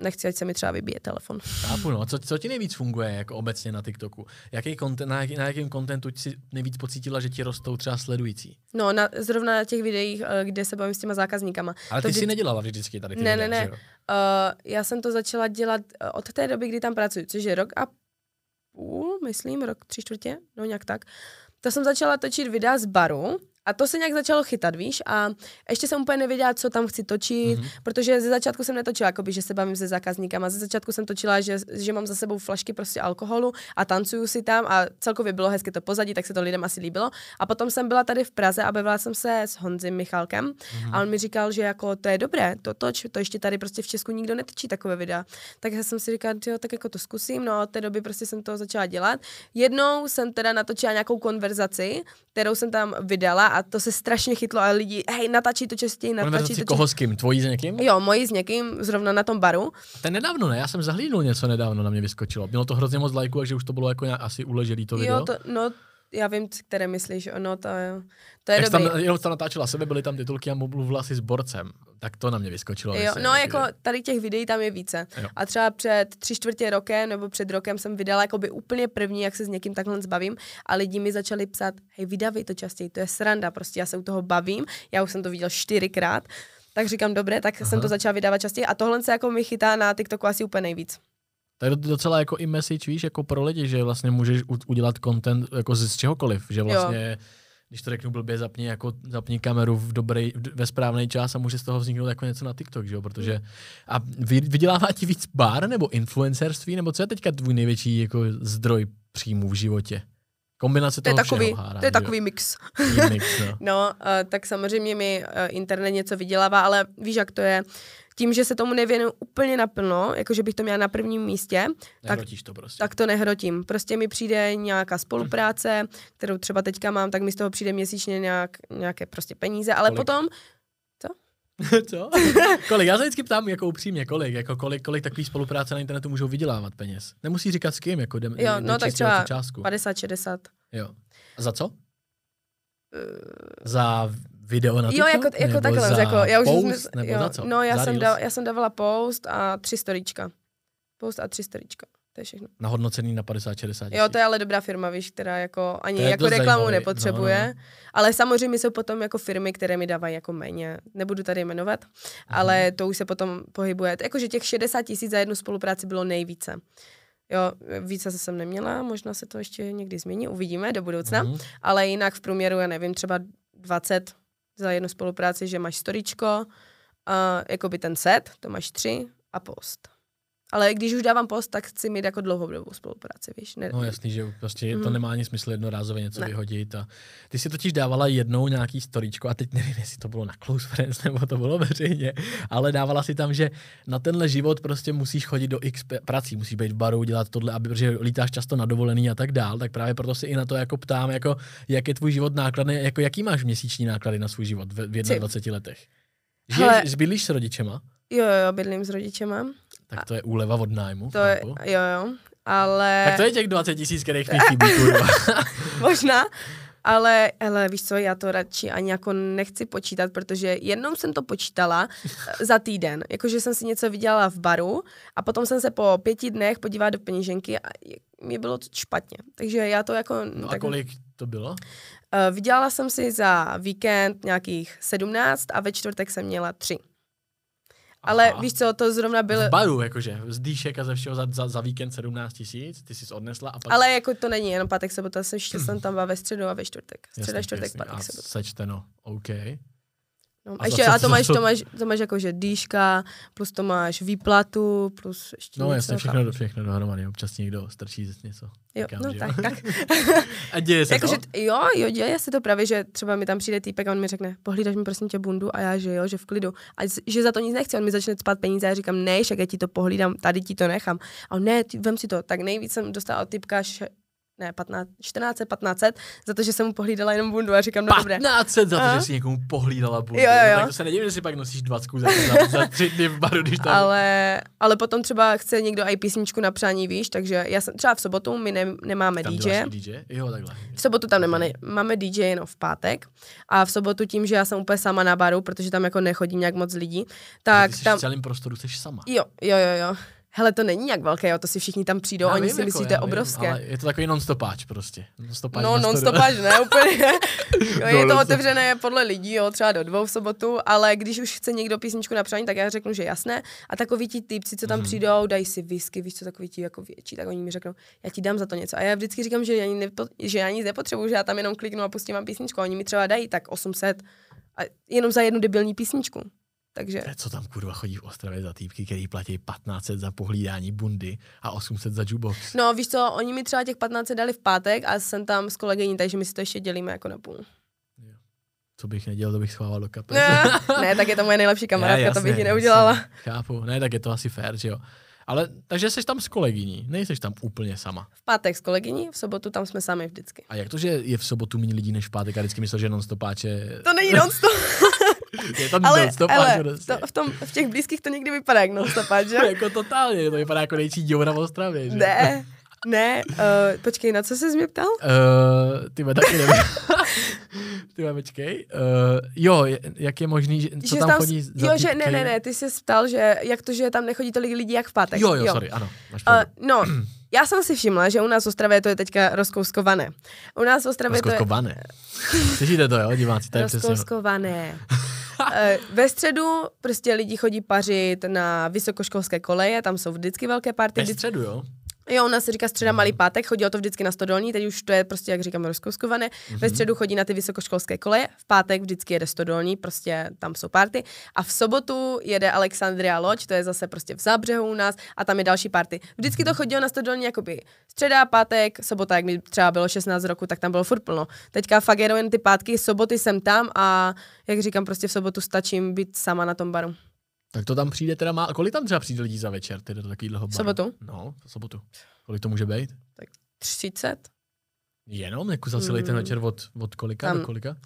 nechci, ať se mi třeba vybije telefon. Chápu, no. Co, co ti nejvíc funguje jako obecně na TikToku? Jaký content, na, jaký, na jakém kontentu si nejvíc pocítila, že ti rostou třeba sledující? No, na, zrovna na těch videích, eh, kde se bavím s těma zákazníkama. Ale to ty vždy... si nedělala vždycky tady ty Ne, videa, ne, ne. Uh, já jsem to začala dělat eh, od té doby, kdy tam pracuji, což je rok a půl, myslím, rok tři čtvrtě, no nějak tak. To jsem začala točit videa z baru, a to se nějak začalo chytat, víš, a ještě jsem úplně nevěděla, co tam chci točit, mm-hmm. protože ze začátku jsem netočila, jakoby, že se bavím se zákazníkama, ze začátku jsem točila, že, že mám za sebou flašky prostě alkoholu a tancuju si tam a celkově bylo hezky to pozadí, tak se to lidem asi líbilo. A potom jsem byla tady v Praze a bavila jsem se s Honzim Michalkem mm-hmm. a on mi říkal, že jako to je dobré, to toč, to ještě tady prostě v Česku nikdo netočí takové videa. Tak já jsem si říkala, jo, tak jako to zkusím, no a od té doby prostě jsem to začala dělat. Jednou jsem teda natočila nějakou konverzaci, kterou jsem tam vydala a to se strašně chytlo a lidi, hej, natáčí to častěji, natáčí to koho s kým? Tvojí s někým? Jo, moji s někým, zrovna na tom baru. To je nedávno, ne? Já jsem zahlídnul něco nedávno, na mě vyskočilo. Bylo to hrozně moc lajků, takže už to bylo jako nějak asi uleželý to video. Jo, to, no, já vím, které myslíš, no to je, to je Jak dobrý. Tam, jenom tam natáčela sebe, byly tam titulky a mluvila si s borcem, tak to na mě vyskočilo. Jo, no jako tady těch videí tam je více. Jo. A třeba před tři čtvrtě rokem nebo před rokem jsem vydala jakoby úplně první, jak se s někým takhle zbavím a lidi mi začali psát, hej, vydavej to častěji, to je sranda, prostě já se u toho bavím, já už jsem to viděl čtyřikrát, tak říkám, dobré, tak Aha. jsem to začala vydávat častěji a tohle se jako mi chytá na TikToku asi úplně nejvíc. To je docela jako i message, víš, jako pro lidi, že vlastně můžeš udělat content jako z čehokoliv, že vlastně jo když to řeknu blbě, zapni, jako, zapni kameru v dobrý, ve správný čas a může z toho vzniknout jako něco na TikTok, že jo? Protože a vydělává ti víc bar nebo influencerství, nebo co je teďka tvůj největší jako zdroj příjmů v životě? Kombinace to je toho takový, všeho, hádám, To je takový mix. mix no, no uh, tak samozřejmě mi uh, internet něco vydělává, ale víš, jak to je tím, že se tomu nevěnuju úplně naplno, jakože bych to měla na prvním místě, tak, to prostě. tak to nehrotím. Prostě mi přijde nějaká spolupráce, kterou třeba teďka mám, tak mi z toho přijde měsíčně nějak, nějaké prostě peníze, ale kolik? potom... Co? Co? kolik? Já se vždycky ptám jako upřímně, kolik, jako kolik, kolik takový spolupráce na internetu můžou vydělávat peněz. Nemusí říkat s kým, jako jdem, Jo, no tak třeba 50-60. Jo. A za co? Uh... Za video na TikTok? Jo, jako, jako takhle, jako, já už post, jsme, nebo jo, za co? No, já jsem, dal, já jsem dávala post a tři storička. Post a tři storička. To je všechno. Nahodnocený na 50-60 Jo, to je ale dobrá firma, víš, která jako ani jako reklamu zajímavý. nepotřebuje. No, no, no. Ale samozřejmě jsou potom jako firmy, které mi dávají jako méně. Nebudu tady jmenovat, mhm. ale to už se potom pohybuje. Jakože těch 60 tisíc za jednu spolupráci bylo nejvíce. Jo, více se jsem neměla, možná se to ještě někdy změní, uvidíme do budoucna, mm. ale jinak v průměru, já nevím, třeba 20, za jednu spolupráci, že máš storičko, uh, jako by ten set, to máš tři a post. Ale když už dávám post, tak chci mít jako dlouhodobou spolupráci, víš. Ne, No jasný, že prostě Mhm. to nemá ani smysl jednorázově něco Ne. vyhodit. A ty si totiž dávala jednou nějaký storíčko a teď nevím, jestli to bylo na Close Friends nebo to bylo veřejně, ale dávala si tam, že na tenhle život prostě musíš chodit do x prací, musíš být v baru, dělat tohle, aby, protože lítáš často na dovolený a tak dál, tak právě proto si i na to jako ptám, jako jak je tvůj život nákladný, jako jaký máš měsíční náklady na svůj život v, v 21 letech. Žiješ, Hele- s rodičema? Jo, jo, jo, bydlím s rodičema. Tak to je úleva od nájmu. To je, jo, jo. Ale... Tak to je těch 20 tisíc, kterých mi chybí, kurva. Možná. Ale, ale víš co, já to radši ani jako nechci počítat, protože jednou jsem to počítala eh, za týden. Jakože jsem si něco vydělala v baru a potom jsem se po pěti dnech podívala do peněženky a mě bylo to špatně. Takže já to jako... No a tak, kolik to bylo? Uh, vydělala jsem si za víkend nějakých 17 a ve čtvrtek jsem měla 3. Ale Aha. víš co, to zrovna byl... V baru, jakože, z dýšek a ze všeho za, za, za víkend 17 tisíc, ty jsi odnesla a pak... Ale jako to není jenom pátek, sobota, jsem ještě jsem tam ve středu a ve čtvrtek. Středa, Jasný, čtvrtek, jasný. pátek, sobota. sečteno, OK. No, A ještě, a to máš, to máš, to máš jakože dýška, plus to máš výplatu, plus ještě No něco. jasně, všechno, všechno dohromady, občas někdo strčí něco. Jo, Říkám, no že tak, tak. A děje se jakože, to? jo, jo, děje se to právě, že třeba mi tam přijde týpek a on mi řekne, pohlídáš mi prosím tě bundu a já, že jo, že v klidu. A z- že za to nic nechci, on mi začne spát peníze a já říkám, ne, však já ti to pohlídám, tady ti to nechám. A on, ne, ty, vem si to. Tak nejvíc jsem dostala od typka š- ne, 15, 14, 1500, za to, že jsem mu pohlídala jenom bundu a říkám, no dobré. 1500 za to, Aha. že si někomu pohlídala bundu. Jo, jo, tak to se nedivím, že si pak nosíš 20 za, za, za tři dny v baru, když tam... Ale, ale potom třeba chce někdo i písničku na přání, víš, takže já jsem, třeba v sobotu my ne, nemáme tam DJ. DJ? Jo, takhle. V sobotu tam nemáme, máme DJ jenom v pátek a v sobotu tím, že já jsem úplně sama na baru, protože tam jako nechodí nějak moc lidí, tak ty jsi tam, v celém prostoru jsi sama. jo, jo, jo, jo. Hele, to není nějak velké, jo, to si všichni tam přijdou, Já oni vím, si jako, myslí, že to je obrovské. Ale je to takový non-stopáč prostě. Non-stopáč No, na non studio. stopáž, ne, úplně. jo, je to otevřené podle lidí, jo, třeba do dvou v sobotu, ale když už chce někdo písničku na přání, tak já řeknu, že jasné. A takoví ti typci, co tam Mhm. přijdou, dají si whisky, víš co, takový ti jako větší, tak oni mi řeknou, já ti dám za to něco. A já vždycky říkám, že já, nepo, že já nic nepotřebuju, že já tam jenom kliknu a pustím vám písničku. A oni mi třeba dají tak 800 a jenom za jednu debilní písničku. Takže Co tam kurva chodí v Ostravě za týpky, který platí 1500 za pohlídání bundy a 800 za jukebox? No, víš co, oni mi třeba těch 15 dali v pátek a jsem tam s kolegyní, takže my si to ještě dělíme jako na půl. Co bych nedělal, to bych schvával do kapes. Ne, ne, tak je to moje nejlepší kamarádka, Ne, to bych ji neudělala. jasně, Chápu, ne, tak je to asi fér, že jo. Ale, takže jsi tam s kolegyní, nejseš tam úplně sama. V pátek s kolegyní, v sobotu tam jsme sami vždycky. A jak to, že je v sobotu méně lidí než v pátek? Já vždycky myslel, že non-stopáče... To není non-stop, je to ale, non-stopáč ale prostě. to, v, tom, v těch blízkých to někdy vypadá jak non-stop, že? jako totálně, to vypadá jako nejčí děvna v Ostravě, že? Ne, ne, uh, počkej, na co jsi mě ptal? Uh, ty taky nevím. ty vole, počkej. Uh, jo, je- jak je možný, že, co že tam tam, chodí s- za Jo, že ne, ne, ne, ty jsi ptal, že jak to, že tam nechodí tolik lidí jak v pátek. Jo, jo, sorry, ano. Máš Uh, pravdu. no, já jsem si všimla, že u nás v Ostravě to je teďka rozkouskované. U nás v Ostravě to je... Rozkoskované. Slyšíte to, jo, diváci, to je přesně. Rozkouskované. Eh, Ve středu prostě lidi chodí pařit na vysokoškolské koleje, tam jsou vždycky velké party. Ve středu, jo? Jo, u nás se říká středa malý pátek, chodilo to vždycky na stodolní, teď už to je prostě, jak říkám, rozkouskované. Mhm. Ve středu chodí na ty vysokoškolské koleje, v pátek vždycky jede stodolní, prostě tam jsou party. A v sobotu jede Alexandria Loď, to je zase prostě v zábřehu u nás, a tam je další party. Vždycky Mhm. to chodilo na stodolní jakoby středa, pátek, sobota, jak mi třeba bylo 16 roku, tak tam bylo furt plno. Teďka fakt jen ty pátky, soboty jsem tam a jak říkám, prostě v sobotu stačím být sama na tom baru. Tak to tam přijde teda má, kolik tam třeba přijde lidí za večer, teda do baru? Sobotu? No, v sobotu. Kolik to může být? 30? Jenom, jako za celý ten Mm. večer od, od kolika Tam- do kolika?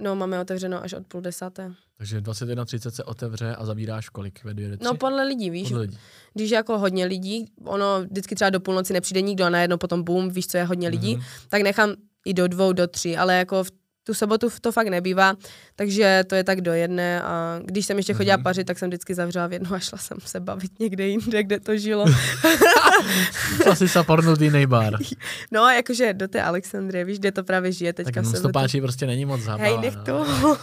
No, máme otevřeno až od půl desáté. Takže 21.30 se otevře a zabíráš kolik? Ve dvě? No podle lidí, víš. Podle lidí. Když je jako hodně lidí, ono vždycky třeba do půlnoci nepřijde nikdo a najednou potom boom, víš, co je hodně lidí, Mhm. tak nechám i do dvou, do tří, ale jako v tu sobotu to fakt nebývá, takže to je tak do jedné a když jsem ještě chodila Mhm. pařit, tak jsem vždycky zavřela v jednu a šla jsem se bavit někde jinde, kde to žilo. Asi sapornutý nejbar. No, jakože do té Alexandrie, víš, kde to právě žije Tak teďka v non sobotu. stopáči prostě není moc zábava. Hej, nech no. to.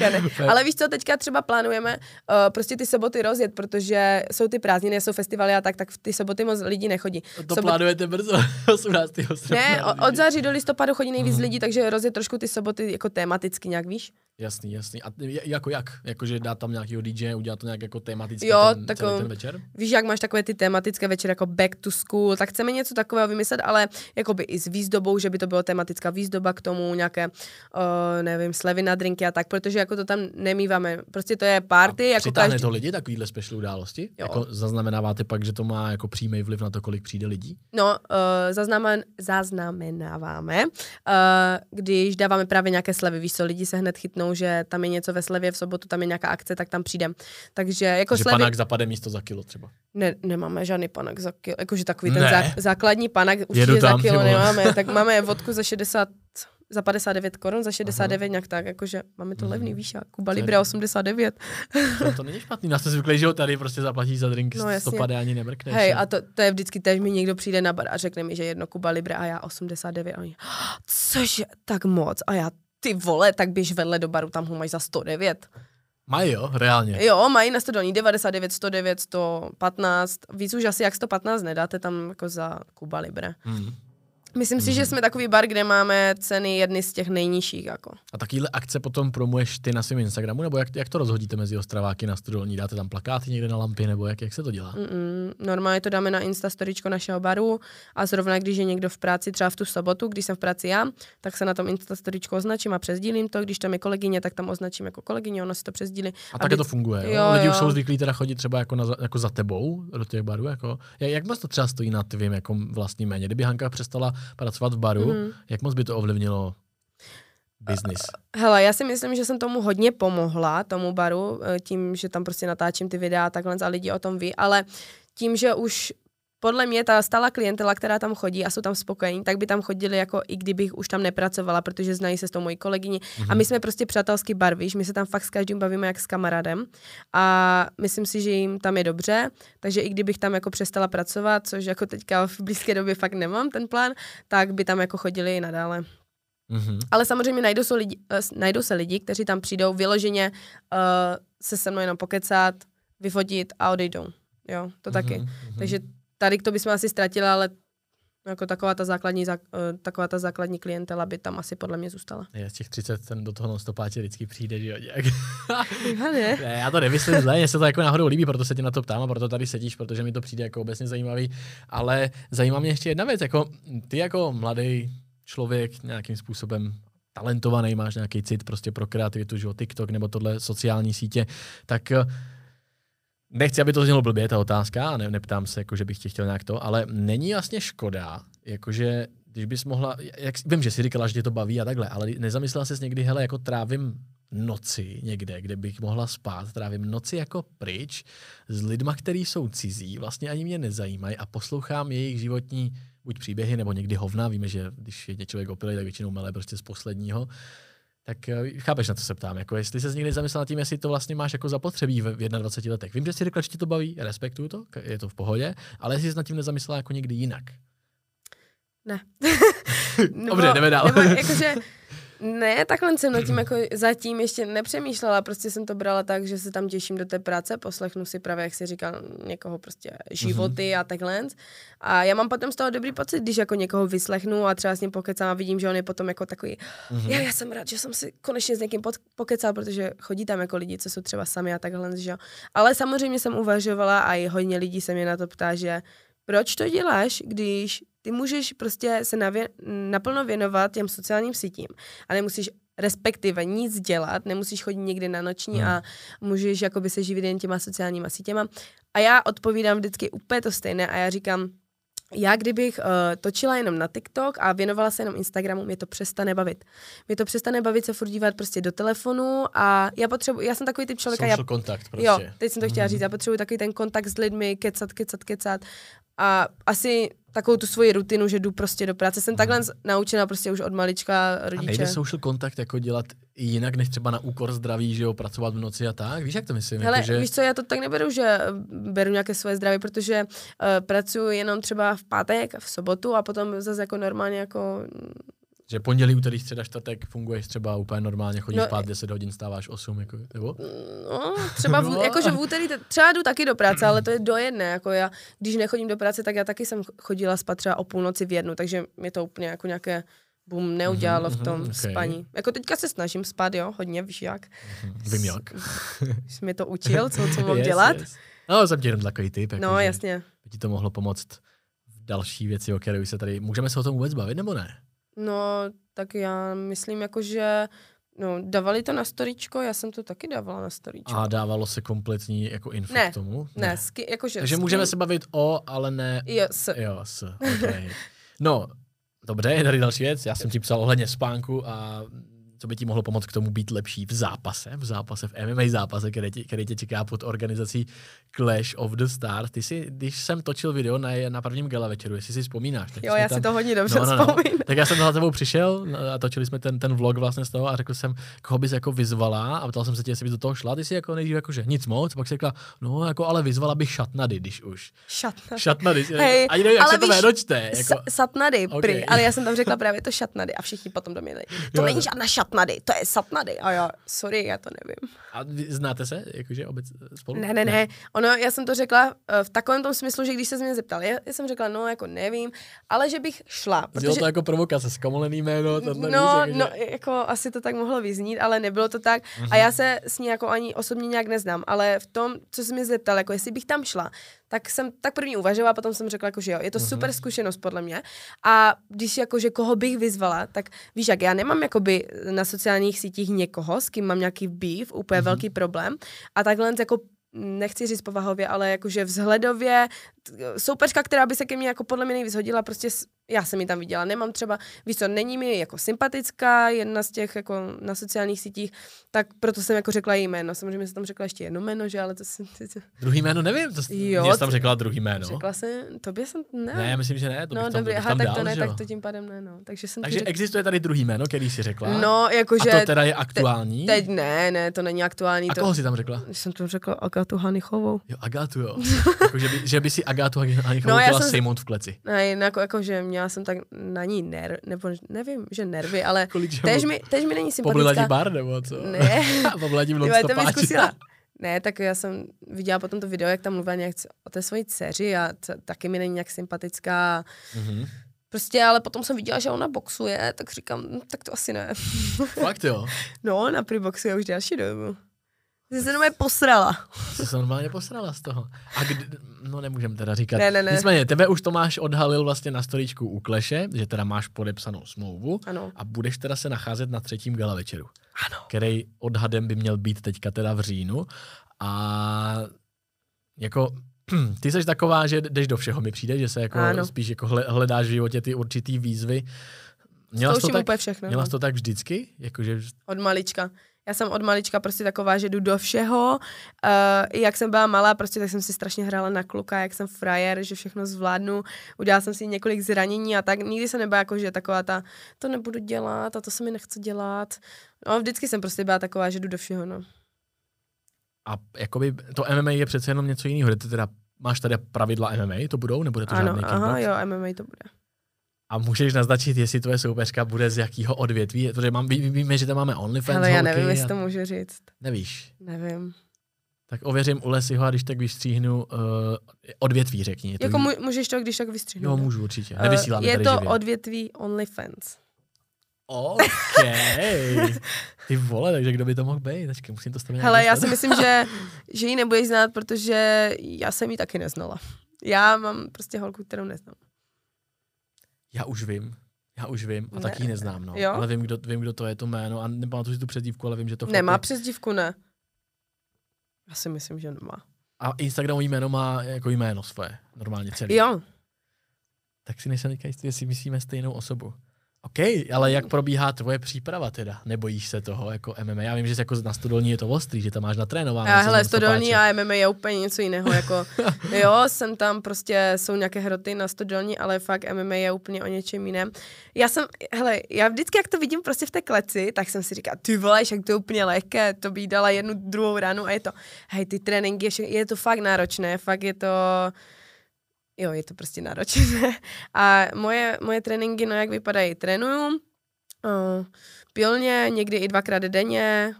Já ne. Ale víš co, teďka třeba plánujeme uh, prostě ty soboty rozjet, protože jsou ty prázdniny, jsou festivaly a tak, tak v ty soboty moc lidí nechodí. To Sobot- plánujete brzo, 18. srpna. Ne, od září do listopadu chodí nejvíc Mhm. lidí, takže rozjet trošku ty soboty jako tematicky nějak, víš? Jasný, jasný. A j- jako jak? Jakože dát tam nějakého DJ, udělat to nějak jako tematicky Jo, ten, tak, celý um, ten večer? Víš, jak máš takové ty tematické večery jako back to school, tak chceme něco takového vymyslet, ale jakoby i s výzdobou, že by to byla tematická výzdoba k tomu, nějaké, uh, nevím, slevy na drinky a tak, protože jako to tam nemýváme. Prostě to je party, jako Přitáhne každý... to lidi, takovýhle special události? Jo. Jako zaznamenáváte pak, že to má jako přímý vliv na to, kolik přijde lidí? No, uh, zaznamen, zaznamenáváme, uh, když dáváme právě nějaké slevy. Víš co, lidi se hned chytnou, že tam je něco ve slevě, v sobotu tam je nějaká akce, tak tam přijdem. Takže jako že slevy... panák zapade místo za kilo třeba. Ne, nemáme žádný panak za kilo, jakože takový ten Ne. zá, základní panak Jedu určitě za tam, kilo nemáme, tak máme vodku za 60, za 59 korun, za 69 nějak tak, jakože máme to Mhm. levný, víš, Kuba To Libre 89. To, to není špatný, nás jste zvyklí, že ho tady prostě zaplatíš za drink, No, jasně. 150 ani nemrkneš. Hej, a to, to je vždycky tež mi někdo přijde na bar a řekne mi, že jedno Kuba Libre a já 89 a oni, cože, tak moc a já ty vole, tak běž vedle do baru, tam ho máš za 109. Mají jo, reálně. Jo, mají na stodolní 99, 109, 115, víc už asi jak 115 nedáte tam jako za Kuba Libre. Hmm. Myslím si, že jsme takový bar, kde máme ceny jedny z těch nejnižších. Jako. A takovýhle akce potom promuješ ty na svém Instagramu, nebo jak, jak to rozhodíte mezi ostraváky na studolní? Dáte tam plakáty někde na lampě, nebo jak, jak se to dělá? Mm-mm. Normálně to dáme na Insta storičko našeho baru a zrovna když je někdo v práci, třeba v tu sobotu, když jsem v práci já, tak se na tom Insta storičko označím a přezdílím to. Když tam je kolegyně, tak tam označím jako kolegyně, ono si to přezdílí. A také to funguje, jo? Jo, Lidi jo. už jsou zvyklí teda chodit třeba jako, na, za- jako za tebou do těch barů, jako. Jak, jak moc to třeba stojí na tvým jako vlastní méně? Kdyby Hanka přestala pracovat v baru, Mhm. jak moc by to ovlivnilo biznis? Hele, já si myslím, že jsem tomu hodně pomohla, tomu baru, eh, tím, že tam prostě natáčím ty videa a takhle a lidi o tom ví, ale tím, že už podle mě ta stála klientela, která tam chodí a jsou tam spokojení, tak by tam chodili jako i kdybych už tam nepracovala, protože znají se s tou mojí kolegyní. Mm-hmm. A my jsme prostě přátelský bar, víš, my se tam fakt s každým bavíme jak s kamarádem a myslím si, že jim tam je dobře, takže i kdybych tam jako přestala pracovat, což jako teďka v blízké době fakt nemám ten plán, tak by tam jako chodili i nadále. Mhm. Ale samozřejmě najdou se lidi, eh, najdou se lidi kteří tam přijdou vyloženě uh, se se mnou jenom pokecat, vyfotit a odejdou. Jo, to taky. Mhm, Takže tady to bychom asi ztratili, ale jako taková ta základní, zák- eh, taková ta základní klientela by tam asi podle mě zůstala. Je, z těch 30 ten do toho non-stopáče vždycky přijde, že jo, nějak. Já ne. Ne, já to nemyslím zle, mně se to jako náhodou líbí, proto se tě na to ptám a proto tady sedíš, protože mi to přijde jako obecně zajímavý. Ale zajímá mě ještě jedna věc, jako ty jako mladý člověk nějakým způsobem talentovaný, máš nějaký cit prostě pro kreativitu, že jo, TikTok nebo tohle sociální sítě, tak eh, nechci, aby to znělo blbě, ta otázka, a ne, neptám se, jako, že bych tě chtěl nějak to, ale není vlastně škoda, jakože když bys mohla, jak, vím, že si říkala, že tě to baví a takhle, ale nezamyslela jsi někdy, hele, jako trávím noci někde, kde bych mohla spát, trávím noci jako pryč s lidma, kteří jsou cizí, vlastně ani mě nezajímají a poslouchám jejich životní buď příběhy, nebo někdy hovna, víme, že když je člověk opilý, tak většinou mele prostě z posledního, tak eh, chápeš, na co se ptám, jako jestli se někdy zamyslela nad tím, jestli to vlastně máš jako zapotřebí v v 21 letech. Vím, že jsi řekla, že ti to baví, respektuju to, je to v pohodě, ale jestli jsi nad tím nezamyslela jako někdy jinak. Ne. Dobře, jdeme dál. Nebo jakože, ne, takhle jsem nad tím jako zatím ještě nepřemýšlela, prostě jsem to brala tak, že se tam těším do té práce, poslechnu si právě, jak si říkal, někoho prostě životy mm-hmm. a takhle. A já mám potom z toho dobrý pocit, když jako někoho vyslechnu a třeba s ním pokecám a vidím, že on je potom jako takový, mm-hmm. já, já jsem rád, že jsem si konečně s někým pod, pokecal, protože chodí tam jako lidi, co jsou třeba sami a takhle, že jo. Ale samozřejmě jsem uvažovala a i hodně lidí se mě na to ptá, že proč to děláš, když ty můžeš prostě se navě- naplno věnovat těm sociálním sítím a nemusíš respektive nic dělat, nemusíš chodit někde na noční Hmm. a můžeš jakoby se živit jen těma sociálníma sítěma. A já odpovídám vždycky úplně to stejné a já říkám, já kdybych uh, točila jenom na TikTok a věnovala se jenom Instagramu, mě to přestane bavit. Mě to přestane bavit se furt dívat prostě do telefonu a já potřebuji, já jsem takový typ člověka, já Social kontakt prostě. Jo, teď jsem to chtěla říct, já potřebuji takový ten kontakt s lidmi, kecat, kecat, kecat. A asi takovou tu svoji rutinu, že jdu prostě do práce. Jsem takhle naučena prostě už od malička A rodiče. nejde social kontakt jako dělat jinak, než třeba na úkor zdraví, že jo, pracovat v noci a tak? Víš, jak to myslím? Hele, jako, že... víš co, já to tak neberu, že eh, beru nějaké svoje zdraví, protože uh, pracuji jenom třeba v pátek, v sobotu a potom zase jako normálně jako Že pondělí, úterý, středa, čtvrtek funguješ třeba úplně normálně, chodíš No, spát 10 hodin, stáváš 8, jako, nebo? No, třeba v, No. jakože v úterý, te- třeba jdu taky do práce, ale to je do jedné, jako já, když nechodím do práce, tak já taky jsem chodila spát třeba o půlnoci v jednu, takže je to úplně jako nějaké bum, neudělalo Mhm, v tom mhm, okay. spaní. Jako teďka se snažím spát, jo, hodně, víš jak. Hm, Vím jak. Jsi mi to učil, co, co mám Yes, dělat. yes. No, jsem ti jenom takový typ. Jako, No, jasně. By ti to mohlo pomoct v další věci, o které se tady... Můžeme se o tom vůbec bavit, nebo ne? No, tak já myslím jako, že no, dávali to na storičko, já jsem to taky dávala na storičko. A dávalo se kompletní jako info Ne, k tomu? Ne, ski, jakože... Takže ski- můžeme se bavit o, ale ne... Jo, s, Jo, s, okay. No, dobře, je tady další věc. Já jsem ti psal ohledně spánku a co by ti mohlo pomoct k tomu být lepší v zápase, v zápase, v MMA zápase, který tě, který tě čeká pod organizací Clash of the Stars. Ty si, když jsem točil video na, na prvním gala večeru, jestli si vzpomínáš. tak jo, já si to hodně dobře no, no, no. vzpomínám. Tak já jsem za tebou přišel no, a točili jsme ten, ten vlog vlastně z toho a řekl jsem, koho bys jako vyzvala a ptal jsem se tě, jestli bys do toho šla. Ty si jako nejdřív jako, že nic moc, pak si řekla, no jako ale vyzvala bych šatnady, když už. Šatnady. Šatnady. Hej, Ani nevím, jak ale se to víš, jméno čte. Jako, Sa- satnady, Ok. prý, ale já jsem tam řekla právě to šatnady a všichni potom do mě. To Jo. není žádná šatnady, to je satnady. A já, sorry, já to nevím. a vy znáte se, jakože obec spolu? Ne, ne, ne. Ono, já jsem to řekla eh, v takovém tom smyslu, že když se mě zeptal, já, já jsem řekla, no, jako nevím, ale že bych šla. Bylo to jako provokace, zkomolený jméno, No, víš, no, jako asi to tak mohlo vyznít, ale nebylo to tak. Mhm. A já se s ní jako ani osobně nějak neznám, ale v tom, co jsi mi zeptal, jako jestli bych tam šla, tak jsem tak první uvažovala, potom jsem řekla, jako, že jo, je to Mhm. super zkušenost podle mě. A když jako, že koho bych vyzvala, tak víš jak, já nemám jakoby na sociálních sítích někoho, s kým mám nějaký beef, úplně Mhm. velký problém. A takhle jako nechci říct povahově, ale jakože vzhledově, soupeřka, která by se ke mně jako podle mě nejvíc hodila, prostě já jsem ji tam viděla, nemám třeba, víš co, není mi jako sympatická, jedna z těch jako na sociálních sítích, tak proto jsem jako řekla její jméno, samozřejmě jsem tam řekla ještě jedno jméno, že ale to jsem, Druhý jméno nevím, to Jo, jo, jsi tam řekla druhý jméno. řekla jsem, tobě jsem, ne, Ne, já myslím, že ne, to no tam, dobrý, aha, tam tak dal, to ne, že tak to tím pádem ne, no, takže jsem Takže řekla, existuje tady druhý jméno, který jsi řekla. no, jakože, a to teda je aktuální. teď ne, ne, to není aktuální, a to, koho jsi tam řekla? jsem to řekla Agatu Hanichovou. Jo, Agátu, jo. jako, že, by, že by si Agátu Hanichovou No, já chtěla jsem- sejmout v kleci. Ne, jinak jako, že měla jsem tak na ní ner, nebo nevím, že nervy, ale tež mi, tež mi není Poblila ti sympatická. bar, nebo co? Ne. Poblila ti to zkusila. Ne, tak já jsem viděla potom to video, jak tam mluvila nějak o té svojí dceři a t- taky mi není nějak sympatická. Mhm. Prostě, ale potom jsem viděla, že ona boxuje, tak říkám, hm, tak to asi ne. Fakt jo. No, ona prý boxuje už další dobu. Jsi se normálně posrala. Jsi se normálně posrala z toho. A kdy, no nemůžem teda říkat. Ne, ne, ne. Nicméně, tebe už Tomáš odhalil vlastně na storičku u Kleše, že teda máš podepsanou smlouvu Ano. a budeš teda se nacházet na třetím gala večeru. Ano. Který odhadem by měl být teďka teda v říjnu. A jako ty jsi taková, že jdeš do všeho, mi přijde, že se jako Ano. spíš jako hle- hledáš v životě ty určitý výzvy. Měla jsi to tak, všechno. měla no. to tak vždycky? Jakože, Od malička. Já jsem od malička prostě taková, že jdu do všeho. Uh, jak jsem byla malá, prostě tak jsem si strašně hrála na kluka, jak jsem frajer, že všechno zvládnu. Udělala jsem si několik zranění a tak. Nikdy jsem nebyla jako, že taková ta, to nebudu dělat a to se mi nechce dělat. No, vždycky jsem prostě byla taková, že jdu do všeho, no. a jakoby to MMA je přece jenom něco jiného. Ty teda máš tady pravidla MMA, to budou, nebude to ano, žádný aha, kickbox? jo, MMA to bude. A můžeš naznačit, jestli tvoje soupeřka bude z jakého odvětví, protože mám, ví, víme, že tam máme OnlyFans Ale já nevím, a- jestli to můžu říct. Nevíš. Nevím. Tak ověřím u Lesiho a když tak vystříhnu uh, odvětví, řekni. Je to Jako mu, můžeš to když tak vystřihnout. Jo, můžu určitě. Eh, Nevysíláme Je tady to živě. odvětví OnlyFans. OK. Ty vole, takže kdo by to mohl být? Počkej, musím to stavit Hele, já si myslím, že, že ji nebudeš znát, protože já jsem ji taky neznala. Já mám prostě holku, kterou neznám. Já už vím. Já už vím a Ne. taky ji neznám, no. Jo? Ale vím kdo, vím, kdo to je, to jméno a nepamatuji si tu přezdívku, ale vím, že to Nemá je. přezdívku, ne? Já si myslím, že nemá. A Instagramový jméno má jako jméno svoje, normálně celý. Jo, Tak si nejsem teďka jistý, jestli myslíme stejnou osobu. OK, ale jak probíhá tvoje příprava teda? Nebojíš se toho jako MMA? Já vím, že jako na studolní je to ostrý, že tam máš natrénováno. a co hele, stodolní a MMA je úplně něco jiného. Jako, jo, jsem tam prostě, jsou nějaké hroty na stodolní, ale fakt MMA je úplně o něčem jiném. Já jsem, hele, já vždycky, jak to vidím prostě v té kleci, tak jsem si říkala, ty vole, jak to je úplně lehké, to by dala jednu druhou ránu a je to, hej, ty tréninky, je to fakt náročné, fakt je to, jo, je to prostě náročné. A moje, moje tréninky, no jak vypadají, trénuju, uh, pilně, někdy i dvakrát denně,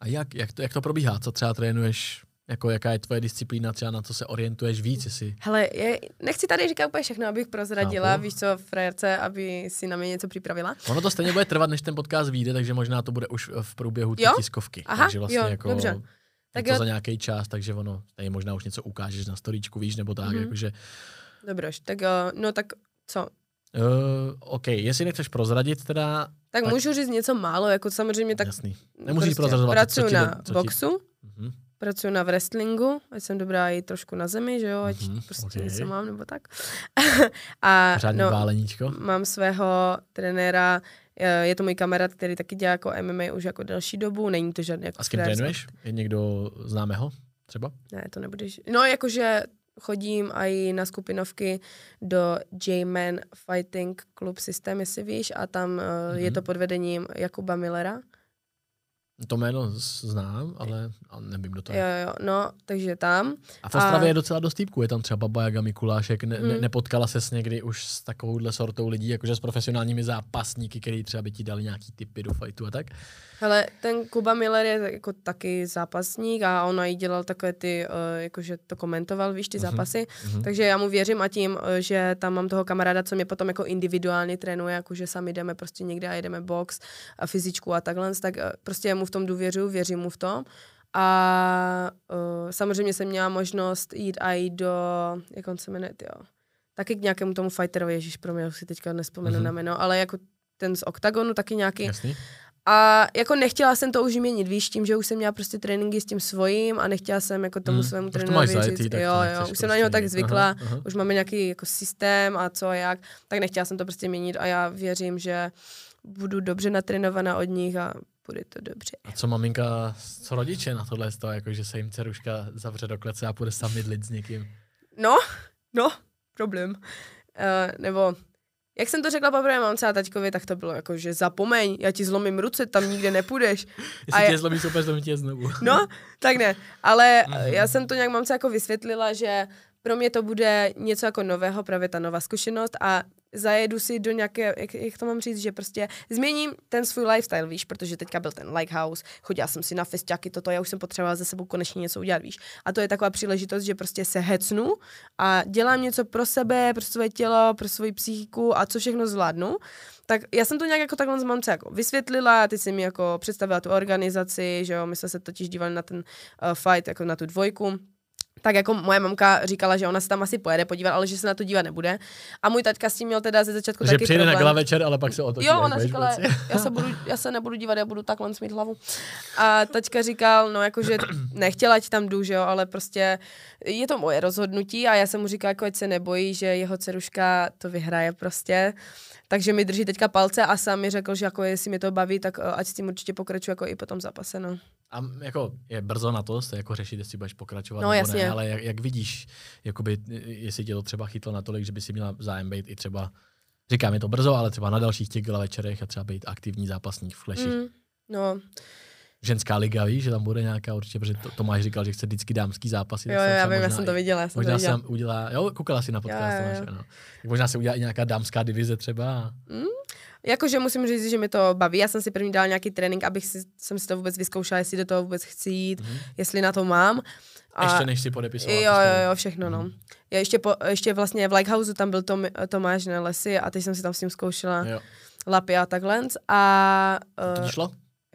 A jak, jak, to, jak to probíhá? Co třeba trénuješ Jako jaká je tvoje disciplína, třeba na co se orientuješ víc, jestli... Hele, je, nechci tady říkat úplně všechno, abych prozradila, Chápu. víš co, frajerce, aby si na mě něco připravila. Ono to stejně bude trvat, než ten podcast vyjde, takže možná to bude už v průběhu té tiskovky. Aha, takže vlastně jo, jako dobře. Je Tak to jo. za nějaký čas, takže ono, stejně možná už něco ukážeš na storíčku, víš, nebo tak, Mhm. mm-hmm. jakože... Dobroš, tak uh, no tak co? Uh, OK, jestli nechceš prozradit teda, Tak, Tak- můžu říct něco málo, jako samozřejmě tak jasný. Nemusíš prozrazovat, co pracuji ti- na co ti- boxu, Mhm. pracuji na wrestlingu, ať jsem dobrá i trošku na zemi, že jo, ať Mhm, prostě okej. něco mám nebo tak. a Pořádný no, váleníčko. mám svého trenéra, je to můj kamarád, který taky dělá jako MMA už jako delší dobu, není to žádný jako A s kým trénuješ? Je někdo známého třeba? Ne, to nebudeš. No, jakože chodím i na skupinovky do J-Man Fighting Club System, jestli víš, a tam mm-hmm. je Mhm. to pod vedením Jakuba Millera. To jméno znám, ale, nevím, kdo to je. Jo, jo, no, takže tam. A v Ostravě A- je docela dost týpků, je tam třeba Baba Jaga Mikulášek, ne, ne, Mm. nepotkala ses někdy už s takovouhle sortou lidí, jakože s profesionálními zápasníky, který třeba by ti dali nějaký typy do fightu a tak? Hele, ten Kuba Miller je jako taky zápasník a on i dělal takové ty, uh, jakože to komentoval, víš, ty Mhm, zápasy. mhm. Takže já mu věřím a tím, eh, že tam mám toho kamaráda, co mě potom jako individuálně trénuje, jakože sami jdeme prostě někde a jedeme box a fyzičku a takhle, tak eh, prostě mu v tom důvěřuju, věřím mu v tom. A uh, samozřejmě jsem měla možnost jít i do, jak on se jmenuje, jo, taky k nějakému tomu fighterovi, ježíš, pro mě už si teďka nespomenu Mhm. na jméno, ale jako ten z OKTAGONu taky nějaký. Jasný? A jako nechtěla jsem to už měnit, víš, tím, že už jsem měla prostě tréninky s tím svojím a nechtěla jsem jako tomu Hmm, svému trenérovi říct, tak jo, jo, už jsem na prostě něho tak měnit. zvykla, Aha, aha. už máme nějaký jako systém a co a jak, tak nechtěla jsem to prostě měnit a já věřím, že budu dobře natrénovaná od nich a bude to dobře. A co maminka, co rodiče na tohle z toho, jako že se jim dceruška zavře do klece a půjde sám mydlit s někým? No, no, problém. Uh, nebo jak jsem to řekla poprvé mamce a taťkovi, tak to bylo jako, že zapomeň, já ti zlomím ruce, tam nikde nepůjdeš. Jestli je- tě zlomí super, zlomí tě znovu. No, tak ne. Ale Mhm. já jsem to nějak mamce jako vysvětlila, že pro mě to bude něco jako nového, právě ta nová zkušenost a zajedu si do nějaké, jak, jak to mám říct, že prostě změním ten svůj lifestyle, víš, protože teďka byl ten Lighthouse, chodila jsem si na festiáky, toto, já už jsem potřebovala ze sebou konečně něco udělat, víš. A to je taková příležitost, že prostě se hecnu a dělám něco pro sebe, pro své tělo, pro svoji psychiku a co všechno zvládnu. Tak já jsem to nějak jako takhle z mamce jako vysvětlila, ty si mi jako představila tu organizaci, že jo, my jsme se totiž dívali na ten uh, fight, jako na tu dvojku, tak jako moje mamka říkala, že ona se tam asi pojede podívat, ale že se na to dívat nebude. A můj taťka s tím měl teda ze začátku Že taky přijde na problém. gala večer, ale pak se otočí. Jo, ona říkala, já se, budu, já se nebudu dívat, já budu takhle smít hlavu. A tačka říkal, no jakože nechtěla, ať tam jdu, že jo, ale prostě je to moje rozhodnutí a já jsem mu říkala, jako ať se nebojí, že jeho dceruška to vyhraje prostě. Takže mi drží teďka palce a sám mi řekl, že jako jestli mě to baví, tak eh, ať s tím určitě pokračuje jako i po tom zápase, no. A jako je brzo na to, se jako řešit, jestli budeš pokračovat No, nebo jasně. ne, ale jak, jak vidíš, jakoby, jestli tě to třeba chytlo natolik, že by si měla zájem být i třeba, říkám, je to brzo, ale třeba na dalších těch večerech a třeba být aktivní zápasník v Fleši. Mm, no, Ženská liga, víš, že tam bude nějaká určitě, protože to, Tomáš říkal, že chce vždycky dámský zápasy. jo, jo, já vím, já jsem to viděla, já jsem Možná se viděla. udělá, jo, koukala si na podcast, Jo, jo, Tomáš. Tak možná se udělá i nějaká dámská divize třeba. Jakože musím říct, že mi to baví. Já jsem si první dala nějaký trénink, abych si, jsem si to vůbec vyzkoušela, jestli do toho vůbec chci jít, Mhm. jestli na to mám. A Ještě než si podepisovala. jo, jo, jo, všechno, no. Mhm. Já ještě, po, ještě vlastně v Lighthouse tam byl Tom, Tomáš na lesy a teď jsem si tam s ním zkoušela Jo. lapy a takhle. A To uh, ti šlo?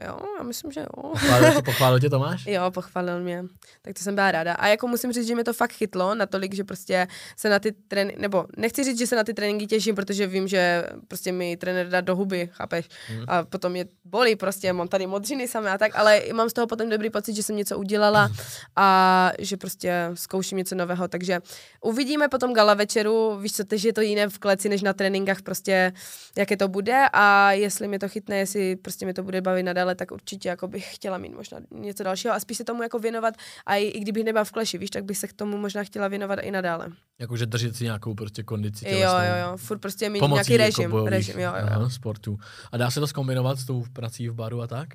Jo, já myslím, že jo. Pochválil tě, pochválil tě Tomáš? Jo, pochválil mě. Tak to jsem byla ráda. A jako musím říct, že mě to fakt chytlo natolik, že prostě se na ty tréninky, nebo nechci říct, že se na ty tréninky těším, protože vím, že prostě mi trenér dá do huby, chápeš? Mhm. A potom mě bolí prostě, mám tady modřiny samé a tak, ale mám z toho potom dobrý pocit, že jsem něco udělala a že prostě zkouším něco nového, takže uvidíme potom gala večeru, víš co, že je to jiné v kleci, než na tréninkách prostě, jaké to bude a jestli mě to chytne, jestli prostě mě to bude bavit nadále, tak určitě jako bych chtěla mít možná něco dalšího a spíš se tomu jako věnovat a i, i kdybych nebyla v kleši, víš, tak bych se k tomu možná chtěla věnovat i nadále. Jakože držet si nějakou prostě kondici Jo, tělesnou. jo, jo, furt prostě mít Pomocí nějaký jako režim, bojových, režim, jo, jo, jo. Aha, sportů. A dá se to zkombinovat s tou prací v baru a tak?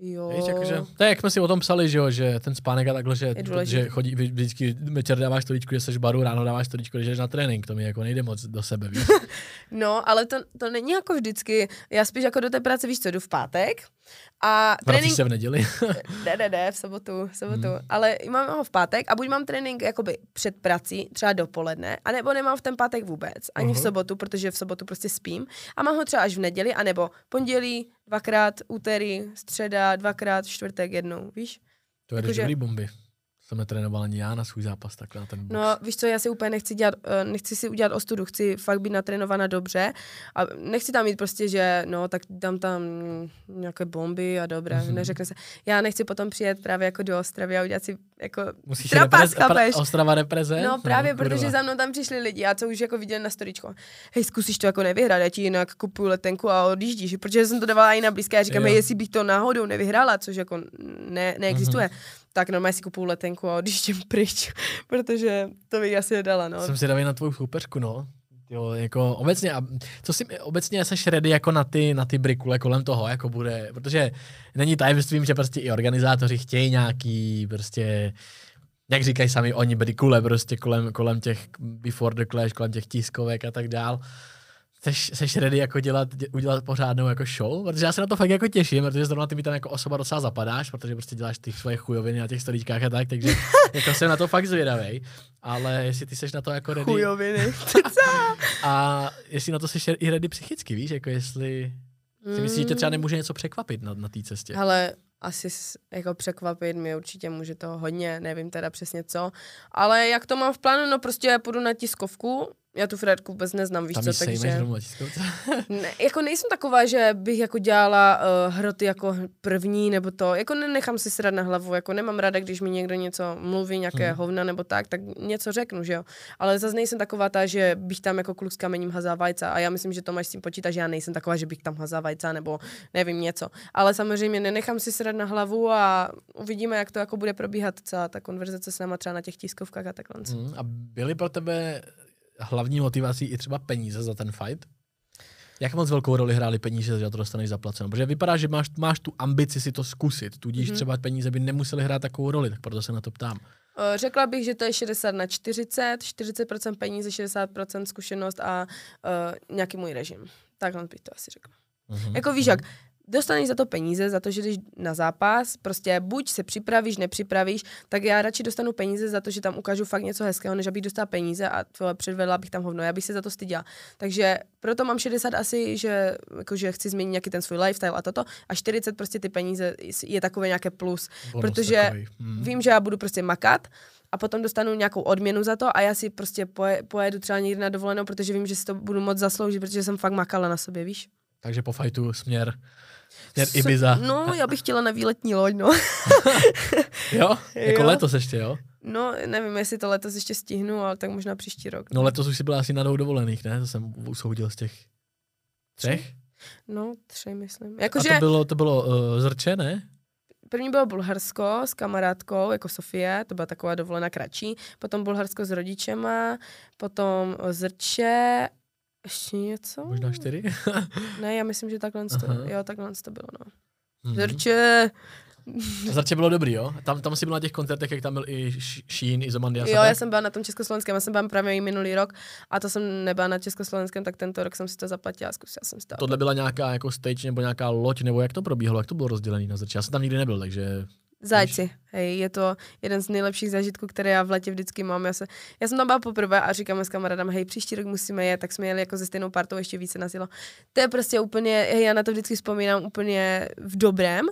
jo. Víš, jakože, to je, jak jsme si o tom psali, že, jo, že ten spánek a takhle, že, že chodí, vždycky večer dáváš stolíčku, že jsi v baru, ráno dáváš stolíčku, že jdeš na trénink, to mi jako nejde moc do sebe, víš. No, ale to, to není jako vždycky. Já spíš jako do té práce, víš co, jdu v pátek, A Vracíš trénink, se v neděli? ne, ne, ne, v sobotu, v sobotu. Hmm. Ale mám ho v pátek a buď mám trénink jakoby před prací, třeba dopoledne, anebo nemám v ten pátek vůbec, ani uh-huh. v Aha. sobotu, protože v sobotu prostě spím. A mám ho třeba až v neděli, anebo pondělí, dvakrát, úterý, středa, dvakrát, čtvrtek jednou, víš? To je dobrý bomby. Jsem netrénoval ani já na svůj zápas takhle na ten box. No, víš co, já si úplně nechci dělat, eh, nechci si udělat ostudu, chci fakt být natrénovaná dobře a nechci tam mít prostě, že no, tak dám tam nějaké bomby a dobré, Mhm. mm-hmm. neřekne se. Já nechci potom přijet právě jako do Ostravy a udělat si jako Musíš trapas, reprez- pra- Ostrava reprezent? No právě, kurva. protože za mnou tam přišli lidi a co už jako viděli na storičko. Hej, zkusíš to jako nevyhrát, já ti jinak kupuju letenku a odjíždíš. Protože jsem to dávala i na blízké a říkám, Jo. hej, jestli bych to náhodou nevyhrála, což jako ne, neexistuje, Mhm. Tak normálně si kupuju letenku a odjíždím pryč, protože to bych asi nedala, no. Jsem si davý na tvou soupeřku, no. Jo, jako obecně, co si, obecně seš ready jako na ty, na ty brikule kolem toho, jako bude, protože není tajemstvím, že prostě i organizátoři chtějí nějaký prostě, jak říkají sami oni, brikule prostě kolem, kolem těch before the clash, kolem těch tiskovek a tak dál. Seš, seš ready jako dělat, dě, udělat pořádnou jako show? Protože já se na to fakt jako těším, protože zrovna ty mi tam jako osoba docela zapadáš, protože prostě děláš ty svoje chujoviny na těch storíčkách a tak, takže jako jsem na to fakt zvědavej. Ale jestli ty seš na to jako ready, Chujoviny. a jestli na to jsi i ready psychicky, víš, jako jestli si myslíš, že tě třeba nemůže něco překvapit na, na té cestě. Ale asi jako překvapit mě určitě může to hodně, nevím teda přesně co. Ale jak to mám v plánu, no prostě já půjdu na tiskovku, já tu Fredku vůbec neznám, víš Tam co, takže... Ne, jako nejsem taková, že bych jako dělala uh, hroty jako první nebo to, jako nenechám si srát na hlavu, jako nemám ráda, když mi někdo něco mluví, nějaké hmm. hovna nebo tak, tak něco řeknu, že jo. Ale zase nejsem taková ta, že bych tam jako kluk s kamením hazá vajca a já myslím, že Tomáš s tím počítá, že já nejsem taková, že bych tam hazá vajca nebo nevím něco. Ale samozřejmě nenechám si srát na hlavu a uvidíme, jak to jako bude probíhat celá ta konverzace s náma třeba na těch tiskovkách a takhle. Hmm. Mm, a byly pro tebe hlavní motivací i třeba peníze za ten fight? Jak moc velkou roli hrály peníze, že to dostaneš zaplaceno? Protože vypadá, že máš, máš tu ambici si to zkusit, tudíž Mhm. mm-hmm. třeba peníze by nemusely hrát takovou roli, tak proto se na to ptám. Eh, Řekla bych, že to je 60 na 40, 40% peníze, 60% zkušenost a uh, nějaký můj režim. Takhle bych to asi řekla. Mm-hmm. Jako víš jak, dostaneš za to peníze, za to, že jdeš na zápas, prostě buď se připravíš, nepřipravíš, tak já radši dostanu peníze za to, že tam ukážu fakt něco hezkého, než abych dostala peníze a to předvedla bych tam hovno. Já bych se za to styděla. Takže proto mám 60 asi, že, jako, že chci změnit nějaký ten svůj lifestyle a toto a 40 prostě ty peníze je takové nějaké plus. Bonus protože takový. Mm. Vím, že já budu prostě makat a potom dostanu nějakou odměnu za to a já si prostě poje, pojedu třeba někdy na dovolenou, protože vím, že si to budu moc zasloužit, protože jsem fakt makala na sobě, víš? Takže po fajtu směr, S- Ibiza. No, já bych chtěla na výletní loď, no. Jo? Jako Jo. letos ještě, jo? No, nevím, jestli to letos ještě stihnu, ale tak možná příští rok. No letos už si byla asi na dvou dovolených, ne? To jsem usoudil z těch třech. No, tři, myslím. A Jakože to bylo, to bylo uh, zrče, ne? první bylo Bulharsko s kamarádkou, jako Sofie, to byla taková dovolená kratší. Potom Bulharsko s rodičema, potom Zrče, ještě něco? Možná čtyři? Ne, já myslím, že takhle to, jo, takhle to bylo, no. Mhm. Zrče, Zrče bylo dobrý, jo? Tam, tam si byl na těch koncertech, jak tam byl i Sheen, i Zomandias. a Jo, já jsem byla na tom československém, já jsem byla právě i minulý rok a to jsem nebyla na československém, tak tento rok jsem si to zaplatila a zkusila jsem si to. Tohle byla nějaká jako stage nebo nějaká loď, nebo jak to probíhalo, jak to bylo rozdělené na Zrče? Já jsem tam nikdy nebyl, takže Zajci, hej, je to jeden z nejlepších zážitků, které já v letě vždycky mám. Já, se, já jsem tam byla poprvé a říkáme s kamarádem, hej, příští rok musíme jet, tak jsme jeli jako se stejnou partou, ještě více nás jelo. To je prostě úplně, hej, já na to vždycky vzpomínám úplně v dobrém.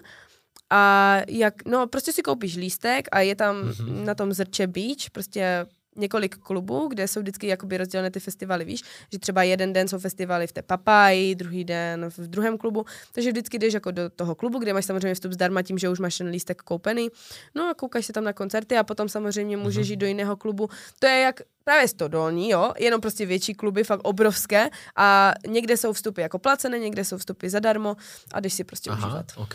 A jak, no, prostě si koupíš lístek a je tam Mhm. mm-hmm. na tom Zrče Beach, prostě několik klubů, kde jsou vždycky jakoby rozdělené ty festivaly, víš, že třeba jeden den jsou festivaly v té Papaji, druhý den v druhém klubu, takže vždycky jdeš jako do toho klubu, kde máš samozřejmě vstup zdarma tím, že už máš ten lístek koupený, no a koukáš se tam na koncerty a potom samozřejmě můžeš Mhm. jít do jiného klubu. To je jak právě stodolní, jo, jenom prostě větší kluby, fakt obrovské a někde jsou vstupy jako placené, někde jsou vstupy zadarmo a jdeš si prostě Aha, užívat. OK.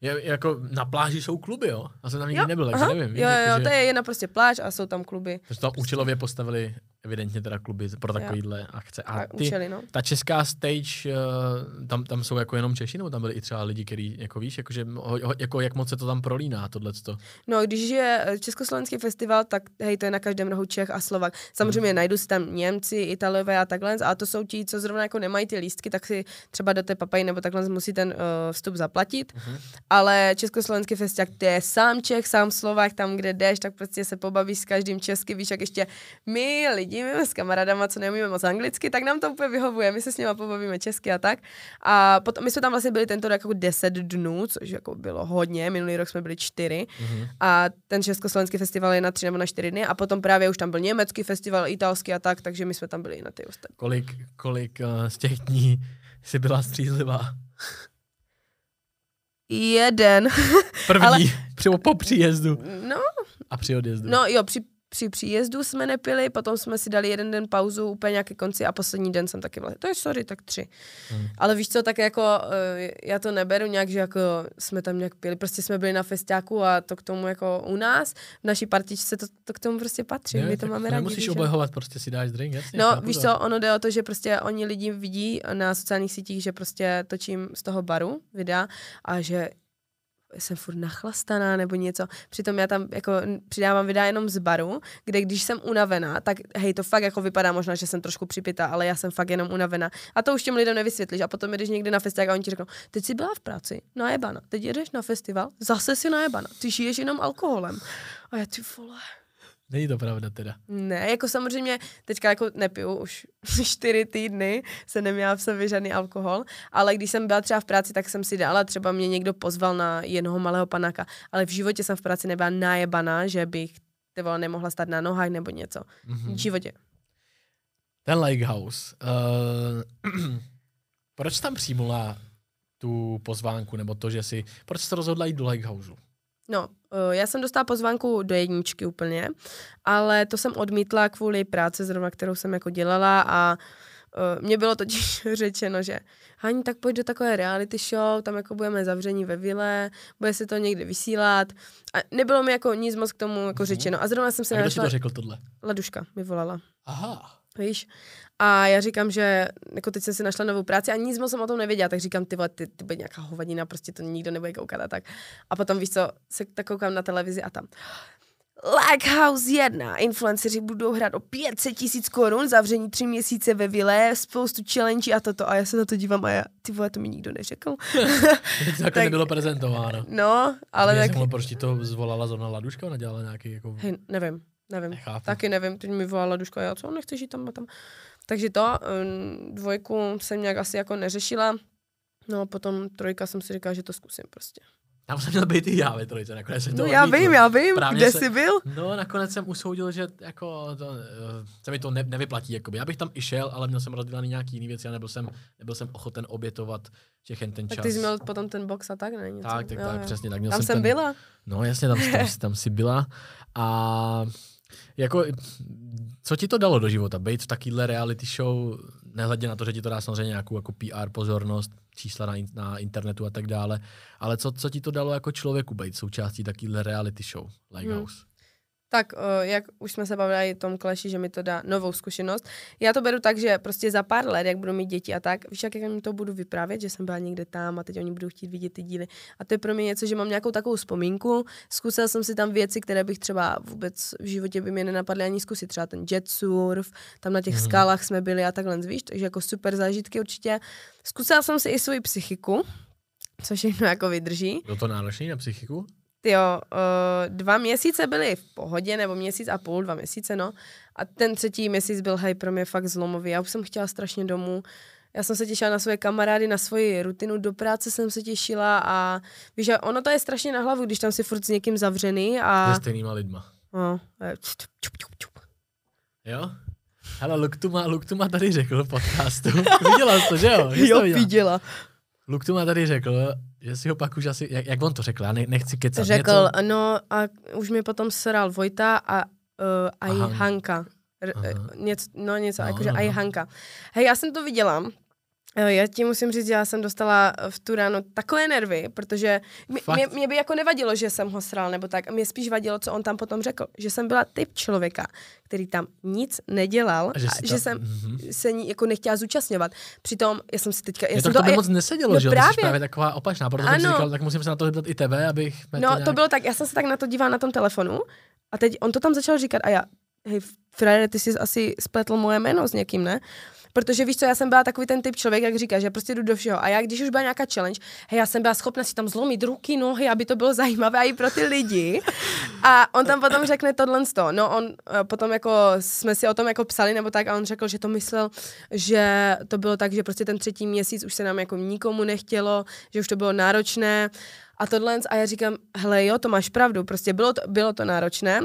Je, jako na pláži jsou kluby, jo? Já jsem tam nikdy Jo, nebyl, takže Aha, nevím. jo, jo, že, to je jedna prostě pláž a jsou tam kluby. že tam účelově postavili evidentně teda kluby pro takovýhle akce. A, A ty, učili, no. ta česká stage, eh, tam, tam jsou jako jenom Češi, nebo tam byli i třeba lidi, který, jako víš, jakože, jako jak moc se to tam prolíná, tohleto. No, když je eh, Československý festival, tak hej, to je na každém rohu Čech a Slovak. Samozřejmě najdu si tam Němci, Italové a takhle, a to jsou ti, co zrovna jako nemají ty lístky, tak si třeba do té papají nebo takhle musí ten uh, vstup zaplatit. Ale Československý festival, to je sám Čech, sám Slovák, tam, kde jdeš, tak prostě se pobavíš s každým česky, víš, jak ještě my lidi, my s kamarádama, co neumíme moc anglicky, tak nám to úplně vyhovuje, my se s nimi pobavíme česky a tak. A potom, my jsme tam vlastně byli tento rok jako 10 dnů, což jako bylo hodně, minulý rok jsme byli 4 a ten československý festival je na 3 nebo na 4 dny a potom právě už tam byl německý festival, italský a tak, takže my jsme tam byli i na ty ostatní. Kolik, kolik uh, z těch dní jsi byla střízlivá? Jeden. První, Ale- po příjezdu No, a při odjezdu. no jo, při, při příjezdu jsme nepili, potom jsme si dali jeden den pauzu úplně nějaký konci a poslední den jsem taky vlastně, to je sorry, tak tři. Hmm. Ale víš co, tak jako eh, já to neberu nějak, že jako jsme tam nějak pili, prostě jsme byli na festiáku a to k tomu jako u nás, v naší partičce to, to k tomu prostě patří, Ne, my to máme rádi. Jo. obehovat, prostě si dáš drink, jasně. No, chápu víš to. co, ono jde o to, že prostě oni lidi vidí na sociálních sítích, že prostě točím z toho baru videa a že jsem furt nachlastaná nebo něco. Přitom já tam jako přidávám videa jenom z baru, kde když jsem unavená, tak hej, to fakt jako vypadá možná, že jsem trošku připitá, ale já jsem fakt jenom unavená. A to už těm lidem nevysvětlíš. A potom jdeš někdy na festival a oni ti řeknou, teď jsi byla v práci, najebana, teď jedeš na festival, zase si najebana, ty žiješ jenom alkoholem. A já ty vole. Není to pravda teda. Ne, jako samozřejmě teďka jako nepiju už čtyři týdny, se neměla v sobě žádný alkohol, ale když jsem byla třeba v práci, tak jsem si dala, třeba mě někdo pozval na jednoho malého panáka, ale v životě jsem v práci nebyla najebaná, že bych ty vole nemohla stát na nohách nebo něco. Mhm. V životě. Ten Lighthouse. Uh, proč tam přijmula tu pozvánku, nebo to, že si... Proč jsi se rozhodla jít do Lighthouseu? No, eh, já jsem dostala pozvánku do jedničky úplně, ale to jsem odmítla kvůli práci zrovna, kterou jsem jako dělala a uh, mně bylo totiž řečeno, že Hani, tak pojď do takové reality show, tam jako budeme zavření ve vile, bude se to někdy vysílat. A nebylo mi jako nic moc k tomu jako řečeno. A zrovna jsem se A kdo našla, to řekl tohle? Laduška mi volala. Aha. Víš? A já říkám, že jako teď jsem si našla novou práci a nic moc jsem o tom nevěděla, tak říkám, ty vole, ty, ty bude nějaká hovadina, prostě to nikdo nebude koukat a tak. A potom víš co, se tak koukám na televizi a tam Lighthouse 1. Influenceři budou hrát o 500 tisíc korun, zavření tři měsíce ve vile, spoustu challenge a toto. A já se na to dívám a já, ty vole, to mi nikdo neřekl. To takhle Tak- nebylo prezentováno. No, ale Mě tak... zajímalo, proč ti to zvolala zrovna Laduška, ona dělala nějaký jako... Hej, nevím, nevím. Nechápu. Taky nevím, teď mi volala Duška, já co, nechceš jít tam a tam. Takže to, um, dvojku jsem nějak asi jako neřešila. No a potom trojka jsem si říkala, že to zkusím prostě. Tam jsem měl být i já ve trojice, nakonec jsem to No já vím, já vím, Právě kde se- jsi byl? No, nakonec jsem usoudil, že jako to, uh, se mi to ne, nevyplatí. Jakoby. Já bych tam i šel, ale měl jsem rozdělaný nějaký jiný věci a nebyl jsem, nebyl jsem ochoten obětovat všechen ten čas. Tak ty jsi měl potom ten box a tak, ne? Něco? Tak, tak, Jo, tak, jo. přesně tak. Měl Tam jsem ten, byla. No jasně, tam, tam, tam jsi byla. A jako, co ti to dalo do života? Být v takovýhle reality show, nehledě na to, že ti to dá samozřejmě nějakou jako PR pozornost, čísla na, na internetu a tak dále, ale co, co ti to dalo jako člověku být součástí takovýhle reality show, Lighthouse? Hmm. Tak, uh, jak už jsme se bavili o tom kleši, že mi to dá novou zkušenost. Já to beru tak, že prostě za pár let, jak budu mít děti a tak, víš, jak jim to budu vyprávět, že jsem byla někde tam a teď oni budou chtít vidět ty díly. A to je pro mě něco, že mám nějakou takovou vzpomínku. Zkusil jsem si tam věci, které bych třeba vůbec v životě by mě nenapadly ani zkusit. Třeba ten jet surf, tam na těch mm. skalách jsme byli a takhle, víš, takže jako super zážitky určitě. Zkusila jsem si i svoji psychiku, co všechno jako vydrží. Bylo to náročný na psychiku? Jo, uh, dva měsíce byly v pohodě, nebo měsíc a půl, dva měsíce, no. A ten třetí měsíc byl hej pro mě fakt zlomový. Já už jsem chtěla strašně domů. Já jsem se těšila na svoje kamarády, na svoji rutinu, do práce jsem se těšila a víš, že ono to je strašně na hlavu, když tam si furt s někým zavřený Se a... stejnýma lidma. No, čup, čup, čup, čup. Jo? Hele, Luktuma, Luktuma tady řekl v podcastu. Viděla jsi to, že jo? Jsi Jo, viděla? viděla. Luktuma tady řekl, že si ho pak už asi, jak, jak on to řekl, já ne, nechci kecat. Řekl, něco? no a už mi potom sral Vojta a, uh, a i. Hanka. R- eh, něco, no něco, No, jakože no, a i. Hanka. Hej, já jsem to viděla Já ti musím říct, že já jsem dostala v tu ráno takové nervy, protože mě, mě, mě by jako nevadilo, že jsem ho sral nebo tak. Mě spíš vadilo, co on tam potom řekl. Že jsem byla typ člověka, který tam nic nedělal A že a že tam- jsem mhm. se ní jako nechtěla zúčastňovat. Přitom já jsem si teďka... Já to jsem tobě a- moc nesedělo, no že? Ty jsi právě. právě taková opačná, proto jsem si říkal, tak musím se na to zeptat i tebe, abych... No, nějak... to bylo tak, já jsem se tak na to dívala na tom telefonu a teď on to tam začal říkat a já, hej, Frere, ty jsi asi spletl moje jméno s někým, ne? Protože víš co, já jsem byla takový ten typ člověk, jak říká, že prostě jdu do všeho. A já, když už byla nějaká challenge, hej, já jsem byla schopna si tam zlomit ruky, nohy, aby to bylo zajímavé i pro ty lidi. A on tam potom řekne tohle to. No on eh, potom jako jsme si o tom jako psali nebo tak a on řekl, že to myslel, že to bylo tak, že prostě ten třetí měsíc už se nám jako nikomu nechtělo, že už to bylo náročné a tohle a já říkám, hele jo, to máš pravdu, prostě bylo to, bylo to náročné,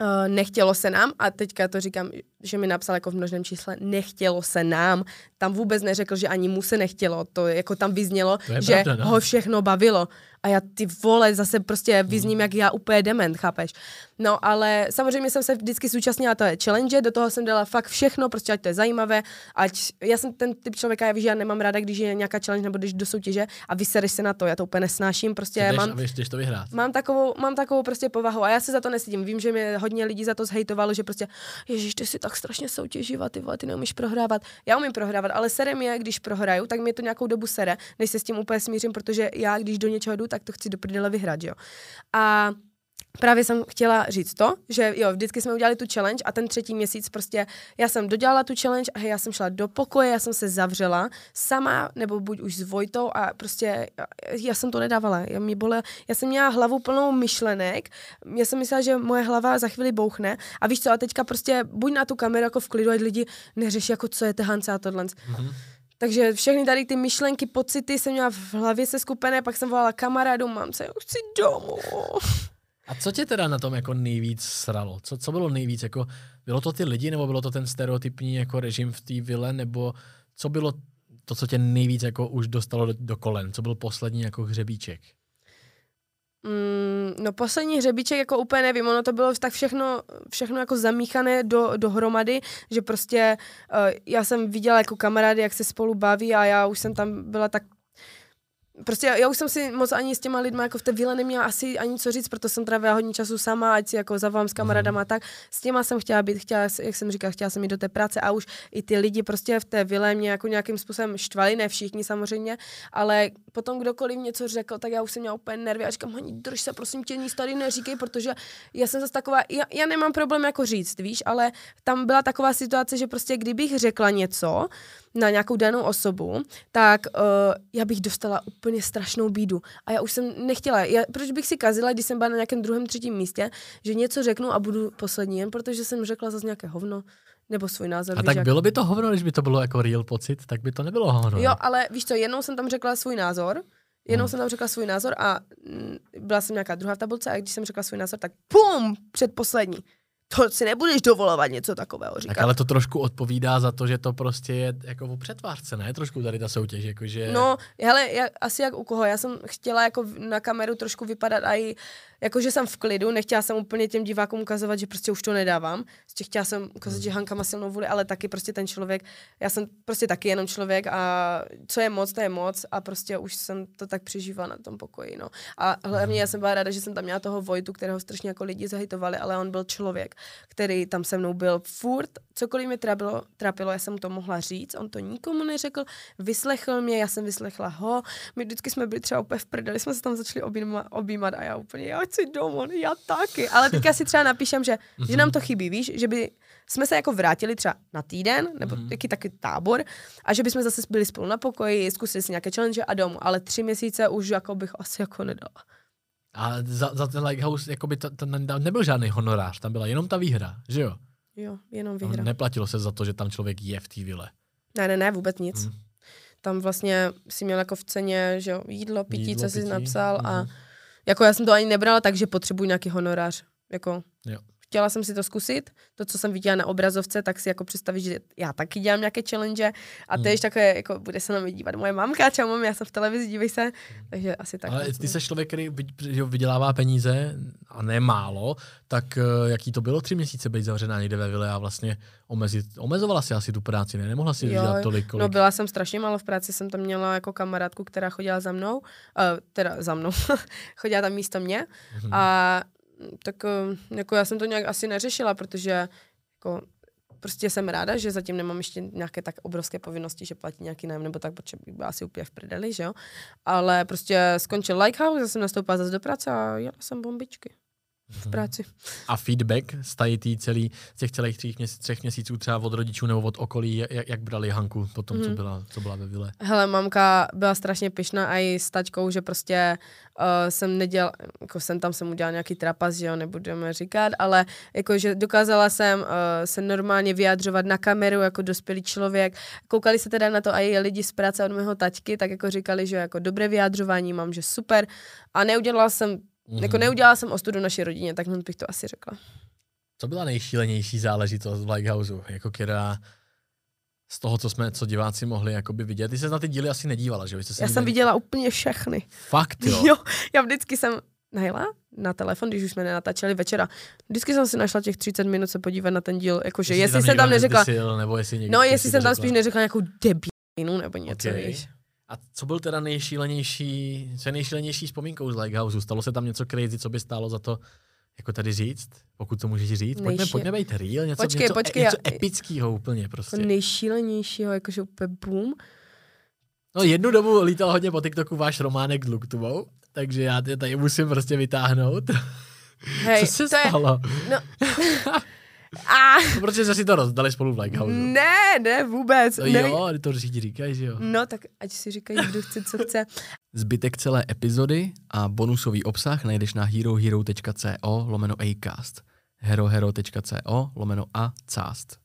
Uh, nechtělo se nám a teďka to říkám, že mi napsal jako v množném čísle, nechtělo se nám. Tam vůbec neřekl, že ani mu se nechtělo. To jako tam vyznělo, že pravda, no. ho všechno bavilo. A já ty vole zase prostě vyzním, jak já úplně dement, chápeš? No ale samozřejmě jsem se vždycky zúčastnila té challenge, do toho jsem dala fakt všechno, prostě ať to je zajímavé, ať já jsem ten typ člověka, já víš, že já nemám ráda, když je nějaká challenge nebo když do soutěže a vysereš se na to, já to úplně nesnáším, prostě Jdeš, mám, víš, jdeš to vyhrát. Mám takovou, mám takovou prostě povahu a já se za to nesedím. Vím, že mě hodně lidí za to zhejtovalo, že prostě, ježíš, ty jsi tak strašně soutěživá, ty vole, ty neumíš prohrávat. Já umím prohrávat, ale sere mě, když prohraju, tak mě to nějakou dobu sere, než se s tím úplně smířím, protože já, když do něčeho jdu, tak to chci do prdele vyhrát, jo. A Právě jsem chtěla říct to, že jo, vždycky jsme udělali tu challenge a ten třetí měsíc prostě, já jsem dodělala tu challenge a já jsem šla do pokoje, já jsem se zavřela sama, nebo buď už s Vojtou a prostě já, já jsem to nedávala, já, mě bole, já jsem měla hlavu plnou myšlenek, já jsem myslela, že moje hlava za chvíli bouchne a víš co, a teďka prostě buď na tu kameru jako v klidu, ať lidi neřeší jako co je tehance a tohle. Mm-hmm. Takže všechny tady ty myšlenky, pocity jsem měla v hlavě se skupené, pak jsem volala kamarádu, mamce, já už chci domů. A co tě teda na tom jako nejvíc sralo? Co, co bylo nejvíc? Jako, bylo to ty lidi, nebo bylo to ten stereotypní jako režim v té vile, nebo co bylo to, co tě nejvíc jako už dostalo do, do kolen? Co byl poslední jako hřebíček? Mm, no poslední hřebíček jako úplně nevím, ono to bylo tak všechno, všechno jako zamíchané do, dohromady, že prostě uh, já jsem viděla jako kamarády, jak se spolu baví a já už jsem tam byla tak Prostě já, já už jsem si moc ani s těma lidma jako v té vile neměla asi ani co říct, proto jsem trávila hodně času sama, ať si jako zavolám s kamarádama a tak. S těma jsem chtěla být, chtěla, jak jsem říkala, chtěla jsem jít do té práce a už i ty lidi prostě v té vile mě jako nějakým způsobem štvali, ne všichni samozřejmě, ale potom kdokoliv něco řekl, tak já už jsem měla úplně nervy a říkám, Hani, drž se, prosím tě, nic tady neříkej, protože já jsem zase taková, já, já nemám problém jako říct, víš, ale tam byla taková situace, že prostě kdybych řekla něco na nějakou danou osobu, tak uh, já bych dostala úplně strašnou bídu. A já už jsem nechtěla, já, proč bych si kazila, když jsem byla na nějakém druhém, třetím místě, že něco řeknu a budu poslední, jen protože jsem řekla zase nějaké hovno nebo svůj názor. A víš, tak jak... bylo by to hovno, když by to bylo jako real pocit, tak by to nebylo hovno. Jo, ale víš co, jednou jsem tam řekla svůj názor, jednou Hmm. jsem tam řekla svůj názor a mm, byla jsem nějaká druhá v tabulce a když jsem řekla svůj názor, tak pum, předposlední. To si nebudeš dovolovat něco takového říkat. Tak ale to trošku odpovídá za to, že to prostě je jako o přetvářce, ne? Trošku tady ta soutěž, jakože... No, hele, jak, asi jak u koho. Já jsem chtěla jako na kameru trošku vypadat a i, jako že jsem v klidu, nechtěla jsem úplně těm divákům ukazovat, že prostě už to nedávám. Prostě chtěla jsem ukázat, že Hanka má silnou vůli, ale taky prostě ten člověk, já jsem prostě taky jenom člověk a co je moc, to je moc a prostě už jsem to tak přežívala na tom pokoji, no. A hlavně já jsem byla ráda, že jsem tam měla toho Vojtu, kterého strašně jako lidi zahitovali, ale on byl člověk, který tam se mnou byl furt, cokoliv mě trápilo, trápilo, já jsem to mohla říct, on to nikomu neřekl, vyslechl mě, já jsem vyslechla ho, my vždycky jsme byli třeba úplně v prdeli, jsme se tam začali objímat, objímat a já úplně, já chci domů, já taky, ale teďka si třeba napíšem, že, že nám to chybí, víš, že by jsme se jako vrátili třeba na týden, nebo Mhm. taky taky tábor, a že bychom zase byli spolu na pokoji, zkusili si nějaké challenge a domů, ale tři měsíce už jako bych asi jako nedala. A za, za ten Lighthouse jakoby to, to ne- nebyl žádný honorář, tam byla jenom ta výhra, že jo? Jo, jenom Tam vyhra. Ne. neplatilo se za to, že tam člověk je v té vile. ne, ne, ne, vůbec nic. Hmm. Tam vlastně si měl jako v ceně, že jo, jídlo, pití, Jídlo, co jsi pití, napsal a mhm. Jako já jsem to ani nebrala, takže potřebuji nějaký honorář. Jako, Jo. Chtěla jsem si to zkusit, to, co jsem viděla na obrazovce, tak si jako představit, že já taky dělám nějaké challenge a to je takové, jako bude se na mě dívat moje mamka, čau mám, já jsem v televizi, dívej se, takže asi tak. Ale ty jsi člověk, který vydělává peníze, a ne málo, tak eh, jaký to bylo tři měsíce být zavřená někde ve vile a vlastně omezit, omezovala si asi tu práci, ne? Nemohla si dělat tolik, kolik. No byla jsem strašně málo v práci, jsem tam měla jako kamarádku, která chodila za mnou, uh, teda za mnou, chodila tam místo mě Mhm. a mm, tak uh, jako já jsem to nějak asi neřešila, protože jako prostě jsem ráda, že zatím nemám ještě nějaké tak obrovské povinnosti, že platí nějaký nájem nebo tak, protože bych byla asi úplně v prdeli, že jo. Ale prostě skončil Likehouse, já jsem nastoupila zase do práce a jela jsem bombičky. V práci. A feedback z tady tý celý, z těch celých třech, měsíc, třech měsíců třeba od rodičů nebo od okolí, jak, jak brali Hanku po tom, mm. co, Mhm. byla, co byla ve vile? Hele, mamka byla strašně pyšná a i s taťkou, že prostě uh, jsem nedělal, jako jsem tam jsem udělal nějaký trapas, že jo, nebudeme říkat, ale jako, že dokázala jsem uh, se normálně vyjadřovat na kameru jako dospělý člověk. Koukali se teda na to i lidi z práce od mého taťky, tak jako říkali, že jako dobré vyjadřování mám, že super. A neudělala jsem, mm-hmm. jako neudělala jsem ostudu naší rodině, tak bych to asi řekla. Co byla nejšílenější záležitost v Lighthouseu, jako která z toho, co jsme, co diváci mohli jakoby vidět. Ty se na ty díly asi nedívala, že? Jste se Já jsem viděla úplně všechny. Fakt, jo. Jo, já vždycky jsem najela na telefon, když už jsme nenatáčeli večera. Vždycky jsem si našla těch 30 minut se podívat na ten díl, jakože jestli, jsem tam neřekla, nebo jestli někdo no si jestli jsem tam řekla. spíš neřekla nějakou debínu nebo něco, Okej. víš. A co byl teda nejšílenější, co je nejšílenější vzpomínkou z Lighthouseu? Stalo se tam něco crazy, co by stálo za to jako tady říct, pokud to můžeš říct? Pojďme, Nejší- pojďme být real, něco, Počkej, něco, počkej, něco já- epického úplně prostě. Nejšílenějšího, jakože úplně boom. No jednu dobu lítal hodně po TikToku váš románek s Luktuvou, takže já tě tady musím prostě vytáhnout. Hej, co se to je, stalo? no, a, No, protože jste si to rozdali spolu v Lighthouseu. ne, ne, vůbec. No ne. jo, to říct říkají, že jo. No tak ať si říkají, kdo chce, co chce. Zbytek celé epizody a bonusový obsah najdeš na herohero.co lomeno acast herohero.co lomeno a cast.